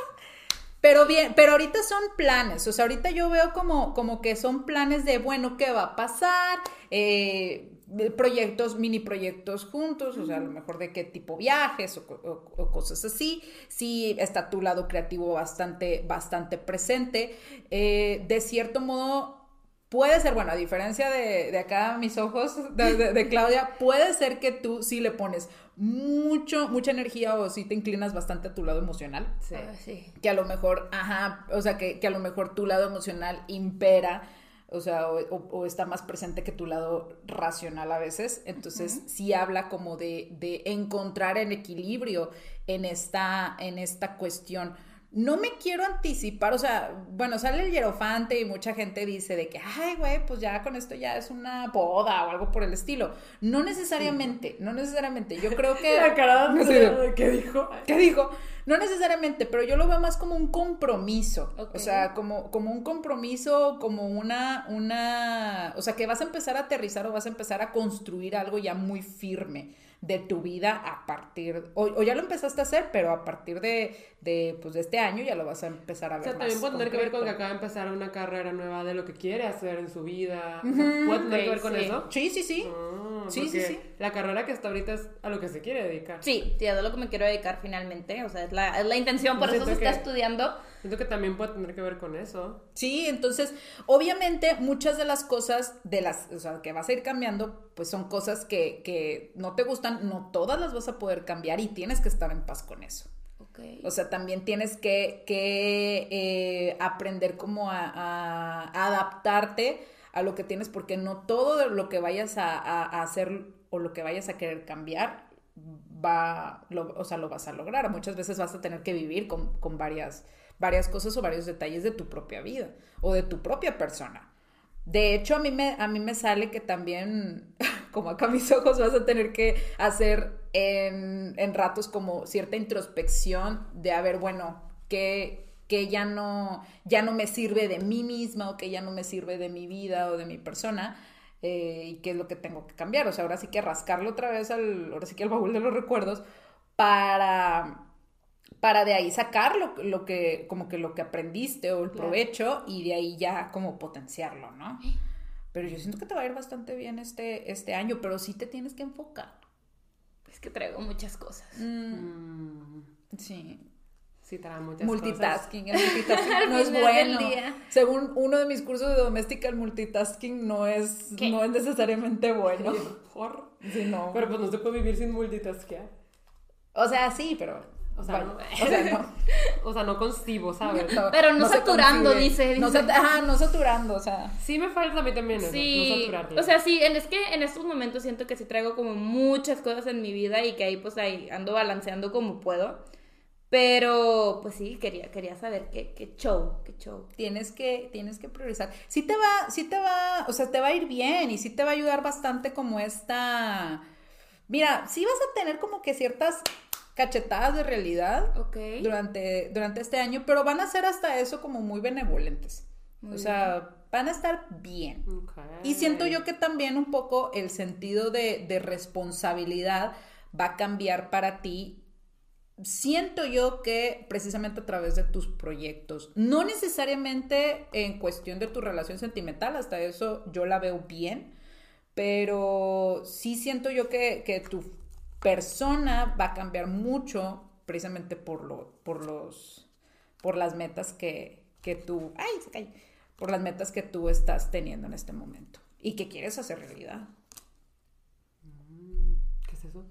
Pero bien, pero ahorita son planes, o sea, ahorita yo veo como, como que son planes de, bueno, ¿qué va a pasar? Eh, proyectos, mini proyectos juntos, o sea, a lo mejor de qué tipo viajes o, o- o cosas así. Sí, está tu lado creativo bastante, bastante presente. Eh, de cierto modo, puede ser, bueno, a diferencia de, de acá mis ojos, de, de- de Claudia, puede ser que tú sí le pones mucho, mucha energía o sí te inclinas bastante a tu lado emocional Sí. Ah, sí. que a lo mejor, ajá, o sea, que, que a lo mejor tu lado emocional impera, o sea, o, o- o está más presente que tu lado racional a veces. Entonces, sí habla como de, de encontrar el equilibrio en esta, en esta cuestión. No me quiero anticipar, o sea, bueno, sale el hierofante y mucha gente dice de que, ay, güey, pues ya con esto ya es una boda o algo por el estilo. No necesariamente, no necesariamente. Yo creo que... La cara No sé. de ¿qué dijo? ¿Qué dijo? No necesariamente, pero yo lo veo más como un compromiso. O sea, como, como un compromiso, como una, una. O sea, que vas a empezar a aterrizar o vas a empezar a construir algo ya muy firme de tu vida a partir. O, o ya lo empezaste a hacer, pero a partir de, de, pues, de este año ya lo vas a empezar a O ver. sea, más también puede tener que ver con que acaba de empezar una carrera nueva de lo que quiere hacer en su vida. ¿Puede tener que ver con sí. eso? Sí, sí, sí. Ah, Sí, sí, sí. La carrera que está ahorita es a lo que se quiere dedicar. Sí, sí, es a lo que me quiero dedicar finalmente. O sea, es la, es la intención, por Yo eso se está que- estudiando. Siento que también puede tener que ver con eso. Sí, entonces, obviamente muchas de las cosas de las, o sea, que vas a ir cambiando, pues son cosas que, que no te gustan, no todas las vas a poder cambiar y tienes que estar en paz con eso. Ok. O sea, también tienes que, que eh, aprender como a, adaptarte a lo que tienes, porque no todo lo que vayas a, a- a hacer o lo que vayas a querer cambiar va, lo- o sea, lo vas a lograr. Muchas veces vas a tener que vivir con, con varias, varias cosas o varios detalles de tu propia vida o de tu propia persona. De hecho, a mí me, a mí me sale que también, como acá mis ojos, vas a tener que hacer en, en ratos como cierta introspección de, a ver, bueno, que, que ya, no, ya no me sirve de mí misma o que ya no me sirve de mi vida o de mi persona. Eh, y qué es lo que tengo que cambiar. O sea, ahora sí que rascarlo otra vez al, ahora sí que al baúl de los recuerdos para, para de ahí sacar lo, lo que, como que lo que aprendiste o el Claro. provecho y de ahí ya como potenciarlo, ¿no? Pero yo siento que te va a ir bastante bien este, este año, pero sí te tienes que enfocar. Es que traigo muchas cosas. Mm, sí. Sí, trae muchas Multitasking, el multitasking no es bueno. Según uno de mis cursos de doméstica, el multitasking no es, ¿Qué? no es necesariamente bueno. cosas. Mejor. Sí, no. Pero pues no se puede vivir sin multitaskear. o sea, sí, pero. O sea, bueno, no. o sea, no. O sea, no concibo, ¿sabes? No, Pero no saturando, dice, No, dice. sat- ajá, no saturando, o sea. Sí me falta a mí también eso, no Sí, o sea, sí, en- es que en estos momentos siento que sí traigo como muchas cosas en mi vida y que ahí pues ahí ando balanceando como puedo. Pero pues sí, quería, quería saber qué, qué show, qué show. Tienes que, tienes que priorizar. Sí te va, sí te va, o sea, te va a ir bien y sí te va a ayudar bastante como esta. Mira, sí vas a tener como que ciertas cachetadas de realidad durante, durante este año, pero van a ser hasta eso como muy benevolentes. Muy o sea, van a estar bien. Y siento yo que también un poco el sentido de, de responsabilidad va a cambiar para ti. Siento yo que precisamente a través de tus proyectos, no necesariamente en cuestión de tu relación sentimental, hasta eso yo la veo bien, pero sí siento yo que, que tu persona va a cambiar mucho precisamente por, lo, por, los, por las metas que, que tú, ay, por las metas que tú estás teniendo en este momento y que quieres hacer realidad. ¿Qué es eso?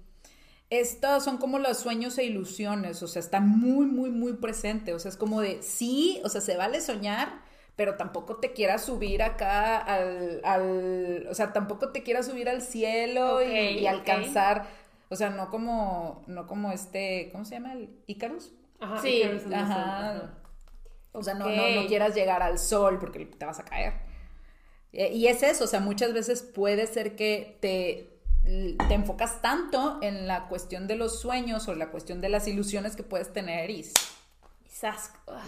Estos son como los sueños e ilusiones, o sea, están muy, muy, muy presentes, o sea, es como de, sí, o sea, se vale soñar, pero tampoco te quieras subir acá al, al o sea, tampoco te quieras subir al cielo y- alcanzar, o sea, no como, no como este, ¿cómo se llama? ¿El Icarus? Ajá, Sí, Icarus Ajá. O sea, no, no, no quieras llegar al sol porque te vas a caer. Eh, Y es eso, o sea, muchas veces puede ser que te, te enfocas tanto en la cuestión de los sueños o la cuestión de las ilusiones que puedes tener y... Quizás. ah,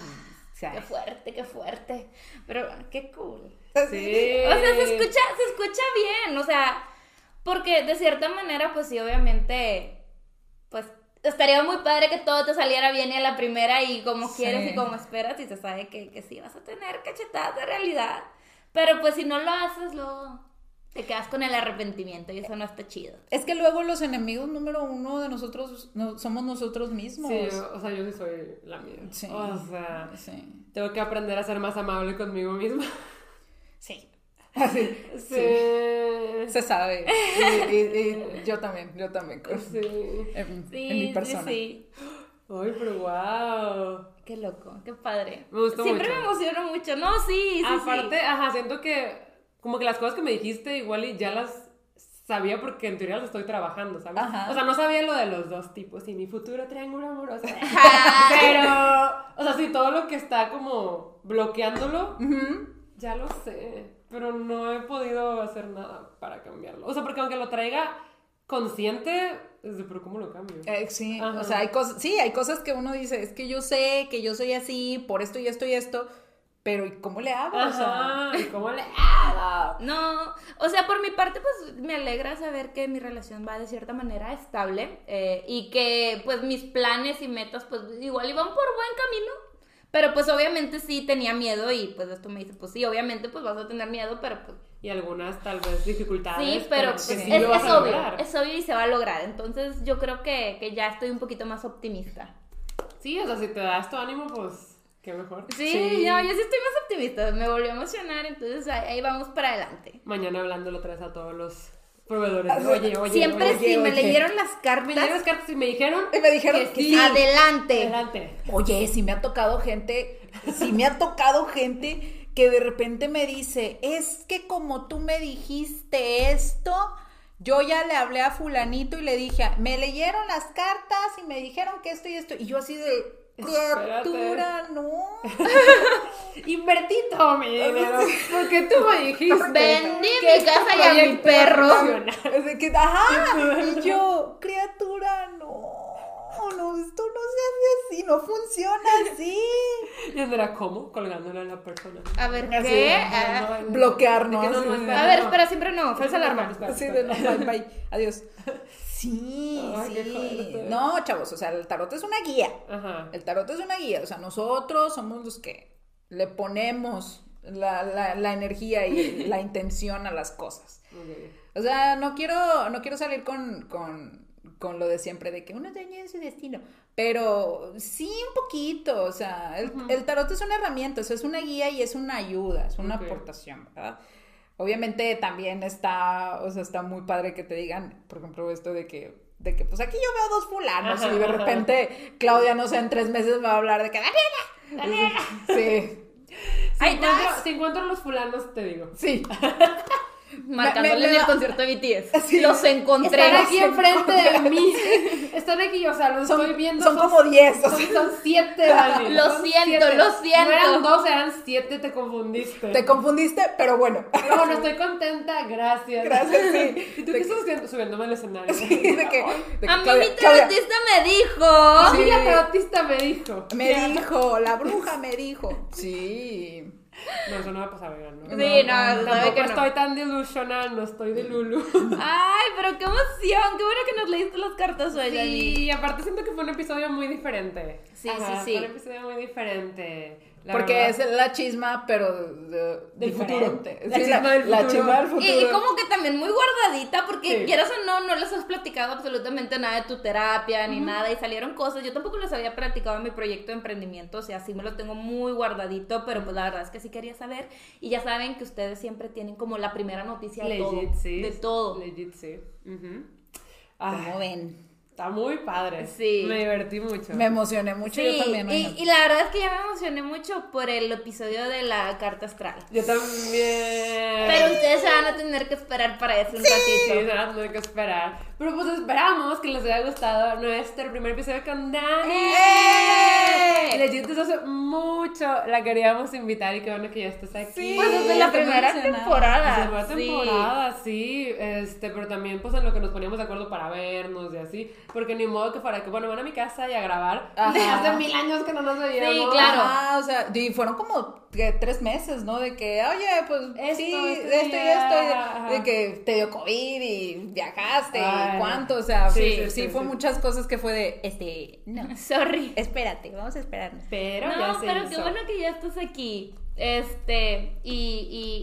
sea, Qué fuerte, qué fuerte. Pero qué cool. Sí. O sea, se escucha, se escucha bien, o sea, porque de cierta manera, pues sí, obviamente, pues estaría muy padre que todo te saliera bien y a la primera y como Sí. quieres y como esperas y se sabe que, que sí vas a tener cachetadas de realidad. Pero pues si no lo haces, luego te quedas con el arrepentimiento y eso no está chido. Es que luego los enemigos número uno de nosotros no, somos nosotros mismos. Sí, o sea, yo sí soy la mía. Sí. O sea, Sí. tengo que aprender a ser más amable conmigo misma. Sí. Así, Sí. Se sabe. Y, y- y yo también, yo también. con- Sí. En, Sí, en mi sí, persona. sí. Ay, pero wow. Qué loco, qué padre. Me gustó Siempre mucho. me emociono mucho. No, sí, sí, Aparte, sí. ajá, siento que como que las cosas que me dijiste igual y ya las sabía porque en teoría las estoy trabajando, ¿sabes? Ajá. O sea, no sabía lo de los dos tipos y mi futuro triángulo amoroso. Ajá. Pero, o sea, sí, todo lo que está como bloqueándolo, ya lo sé. Pero no he podido hacer nada para cambiarlo. O sea, porque aunque lo traiga consciente, es de, pero ¿cómo lo cambio? Eh, sí, Ajá. o sea, hay cosas, sí, hay cosas que uno dice, es que yo sé que yo soy así, por esto y esto y esto, pero ¿y cómo le hago? O sea, Ajá, ¿y cómo le hago? No, o sea, por mi parte, pues me alegra saber que mi relación va de cierta manera estable eh, y que pues mis planes y metas pues igual iban por buen camino, pero pues obviamente sí tenía miedo y pues esto me dice, pues sí, obviamente pues vas a tener miedo, pero pues Y algunas tal vez dificultades. sí, pero pues, sí es, lo vas es a obvio, lograr. es obvio y se va a lograr, entonces yo creo que, que ya estoy un poquito más optimista. Sí, o sea, si te das tu ánimo, pues qué mejor. Sí, Sí. No, yo sí estoy más optimista, me volvió a emocionar, entonces ahí, ahí vamos para adelante. Mañana hablándolo otra vez a todos los proveedores. Ah, Oye, oye, Siempre oye. si me oye. leyeron las cartas, Me dieron las cartas y me dijeron y me dijeron que que sí. sí. adelante. Adelante. Oye, sí me ha tocado gente, sí me ha tocado gente que de repente me dice, es que como tú me dijiste esto, yo ya le hablé a fulanito y le dije, me leyeron las cartas y me dijeron que esto y esto, y yo así de, Criatura, no. Invertí todo mi dinero. Porque tú me dijiste. Vendí mi casa y a mi perro. que, ajá, y yo, criatura, no. No, esto no se hace así, no funciona así. Y Andrea, ¿cómo? Colgándole a la persona. A ver, ¿qué? Ah, no, bloquearnos. no, no, a ver, espera, siempre no, falsa alarma. Espera, de no, bye, bye, adiós. Sí, Ay, sí. No, chavos, o sea, el tarot es una guía. Ajá. El tarot es una guía, o sea, nosotros somos los que le ponemos la, la- la energía y la intención a las cosas. O sea, no quiero, no quiero salir con, con, con lo de siempre, de que uno tiene su destino. Pero sí, un poquito. O sea, el, el tarot es una herramienta, eso es una guía y es una ayuda, es una aportación, ¿verdad? Obviamente también está, o sea, está muy padre que te digan, por ejemplo, esto de que, de que pues aquí yo veo dos fulanos Ajá, y de ajá. repente Claudia, no sé, en tres meses me va a hablar de que Daniela, Daniela. Sí, Si, encuentro, estás. si encuentro los fulanos, te digo. sí. Marcándole en el concierto de BTS. Sí. Los encontré. Están aquí enfrente de mí. Están aquí, o sea, los Son, estoy viendo. son como diez, o Son, sea. son siete, Dani. Lo Son siento, siete. lo siento. No eran dos, eran siete, te confundiste. Te confundiste, pero bueno. Pero bueno, estoy contenta, gracias. Gracias, sí. ¿Y tú qué estás haciendo? Subiéndome al escenario. Sí, de que, de que A mí mi tarotista me dijo. A mí Sí. la tarotista me dijo. me dijo, la bruja me dijo. Sí. No, eso no va a pasar, ¿no? Sí, no, sabe Tampoco que no. estoy tan delusional, no estoy de Lulu. Ay, pero qué emoción. Qué bueno que nos leíste las cartas hoy. Sí, y aparte siento que fue un episodio muy diferente. Sí, Ajá, sí, sí. Fue un episodio muy diferente. La Porque verdad. es la chisma, pero de- Del futuro. La Sí, chisma del la futuro. chisma del futuro. Y, y como que también muy guardadita, porque Sí. quieras o no, no les has platicado absolutamente nada de tu terapia ni nada, y salieron cosas. Yo tampoco les había platicado en mi proyecto de emprendimiento, o sea, sí me lo tengo muy guardadito, pero pues la verdad es que sí quería saber. Y ya saben que ustedes siempre tienen como la primera noticia de todo. Legit, sí. De todo. Legit, sí. Ah, ¿Cómo ven? Está muy padre. Sí. Me divertí mucho. Me emocioné mucho, Sí, yo también. y, y la verdad es que ya me emocioné mucho por el episodio de la carta astral. Yo también. Pero ustedes se van a tener que esperar para eso un Sí, ratito. se van a tener que esperar. Pero pues esperamos que les haya gustado nuestro primer episodio con Dani. ¡Eh! Legit hace mucho la queríamos invitar y qué bueno que ya estás aquí. Sí. Pues desde la primera temporada. Desde la sí. temporada, sí, este, pero también pues en lo que nos poníamos de acuerdo para vernos y así, porque ni modo que fuera que, bueno, van a mi casa y a grabar. De hace mil años que no nos veíamos. Sí, claro. Ah, o sea, y fueron como tres meses, ¿no? De que, oye, pues Esto, sí, este de esto y esto, y de- que te dio COVID y viajaste Ay. y cuánto, o sea, Sí, sí, sí, sí, sí, fue sí. muchas cosas que fue de, este, no, Sorry. espérate, vamos a esperarnos. Pero ya No, se pero hizo. qué bueno que ya estás aquí. Este, y,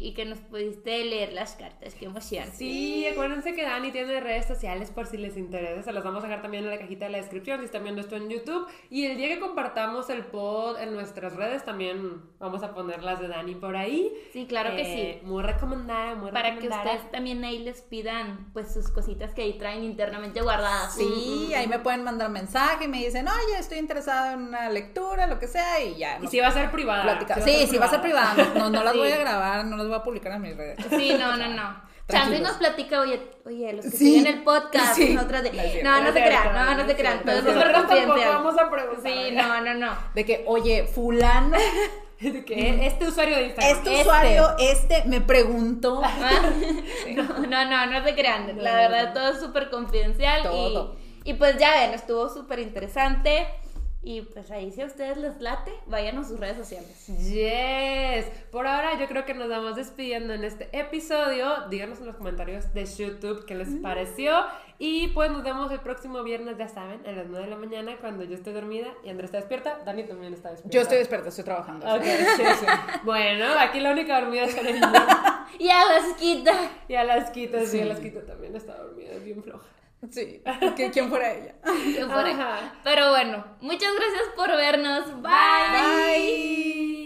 y, y que nos pudiste leer las cartas. Qué emoción. Sí, acuérdense que Dani tiene redes sociales por si les interesa. Se las vamos a dejar también en la cajita de la descripción si están viendo esto en YouTube. Y el día que compartamos el pod en nuestras redes, también vamos a poner las de Dani por ahí. Sí, claro que Eh, sí. Muy recomendada, muy Para que ustedes también ahí les pidan pues sus cositas que ahí traen internamente guardadas. Sí, ahí me pueden mandar mensaje y me dicen, oye, estoy interesado en una lectura, lo que sea, y ya. Y si va a ser privada. platica- si Sí, sí, va a ser privada, no, no, no las Sí. voy a grabar, no las voy a publicar en mis redes. Sí, no, no, no. Tranquilos. nos platica, oye, oye, los que Sí. siguen el podcast, Sí. nosotras de. No cierto. No, cierto, crean, no, no se crean, cierto. todo es No es súper Nosotros tampoco confidencial. vamos a preguntar. Sí, no, no, no. De que, oye, fulano, De que este usuario de Instagram. este Este. usuario, este, me preguntó. Ah, No, no, no, no se crean. La verdad, todo es súper confidencial. Todo. Y, y pues ya ven, estuvo súper interesante. Y pues ahí, si a ustedes les late, vayan a sus redes sociales. Yes. Por ahora yo creo que nos vamos despidiendo en este episodio. Díganos en los comentarios de YouTube qué les pareció. Y pues nos vemos el próximo viernes, ya saben, a las 9 de la mañana cuando yo estoy dormida y Andrés está despierta. Dani también está despierta. Yo estoy despierta, estoy trabajando. Ok, sí, sí. Bueno, aquí la única dormida es niña. Y a las quita. Y a las quitas, sí, a Sí. las quitas también está dormida, es bien floja. Sí, que quién fuera ella. que fuera. Pero bueno, muchas gracias por vernos. Bye. Bye.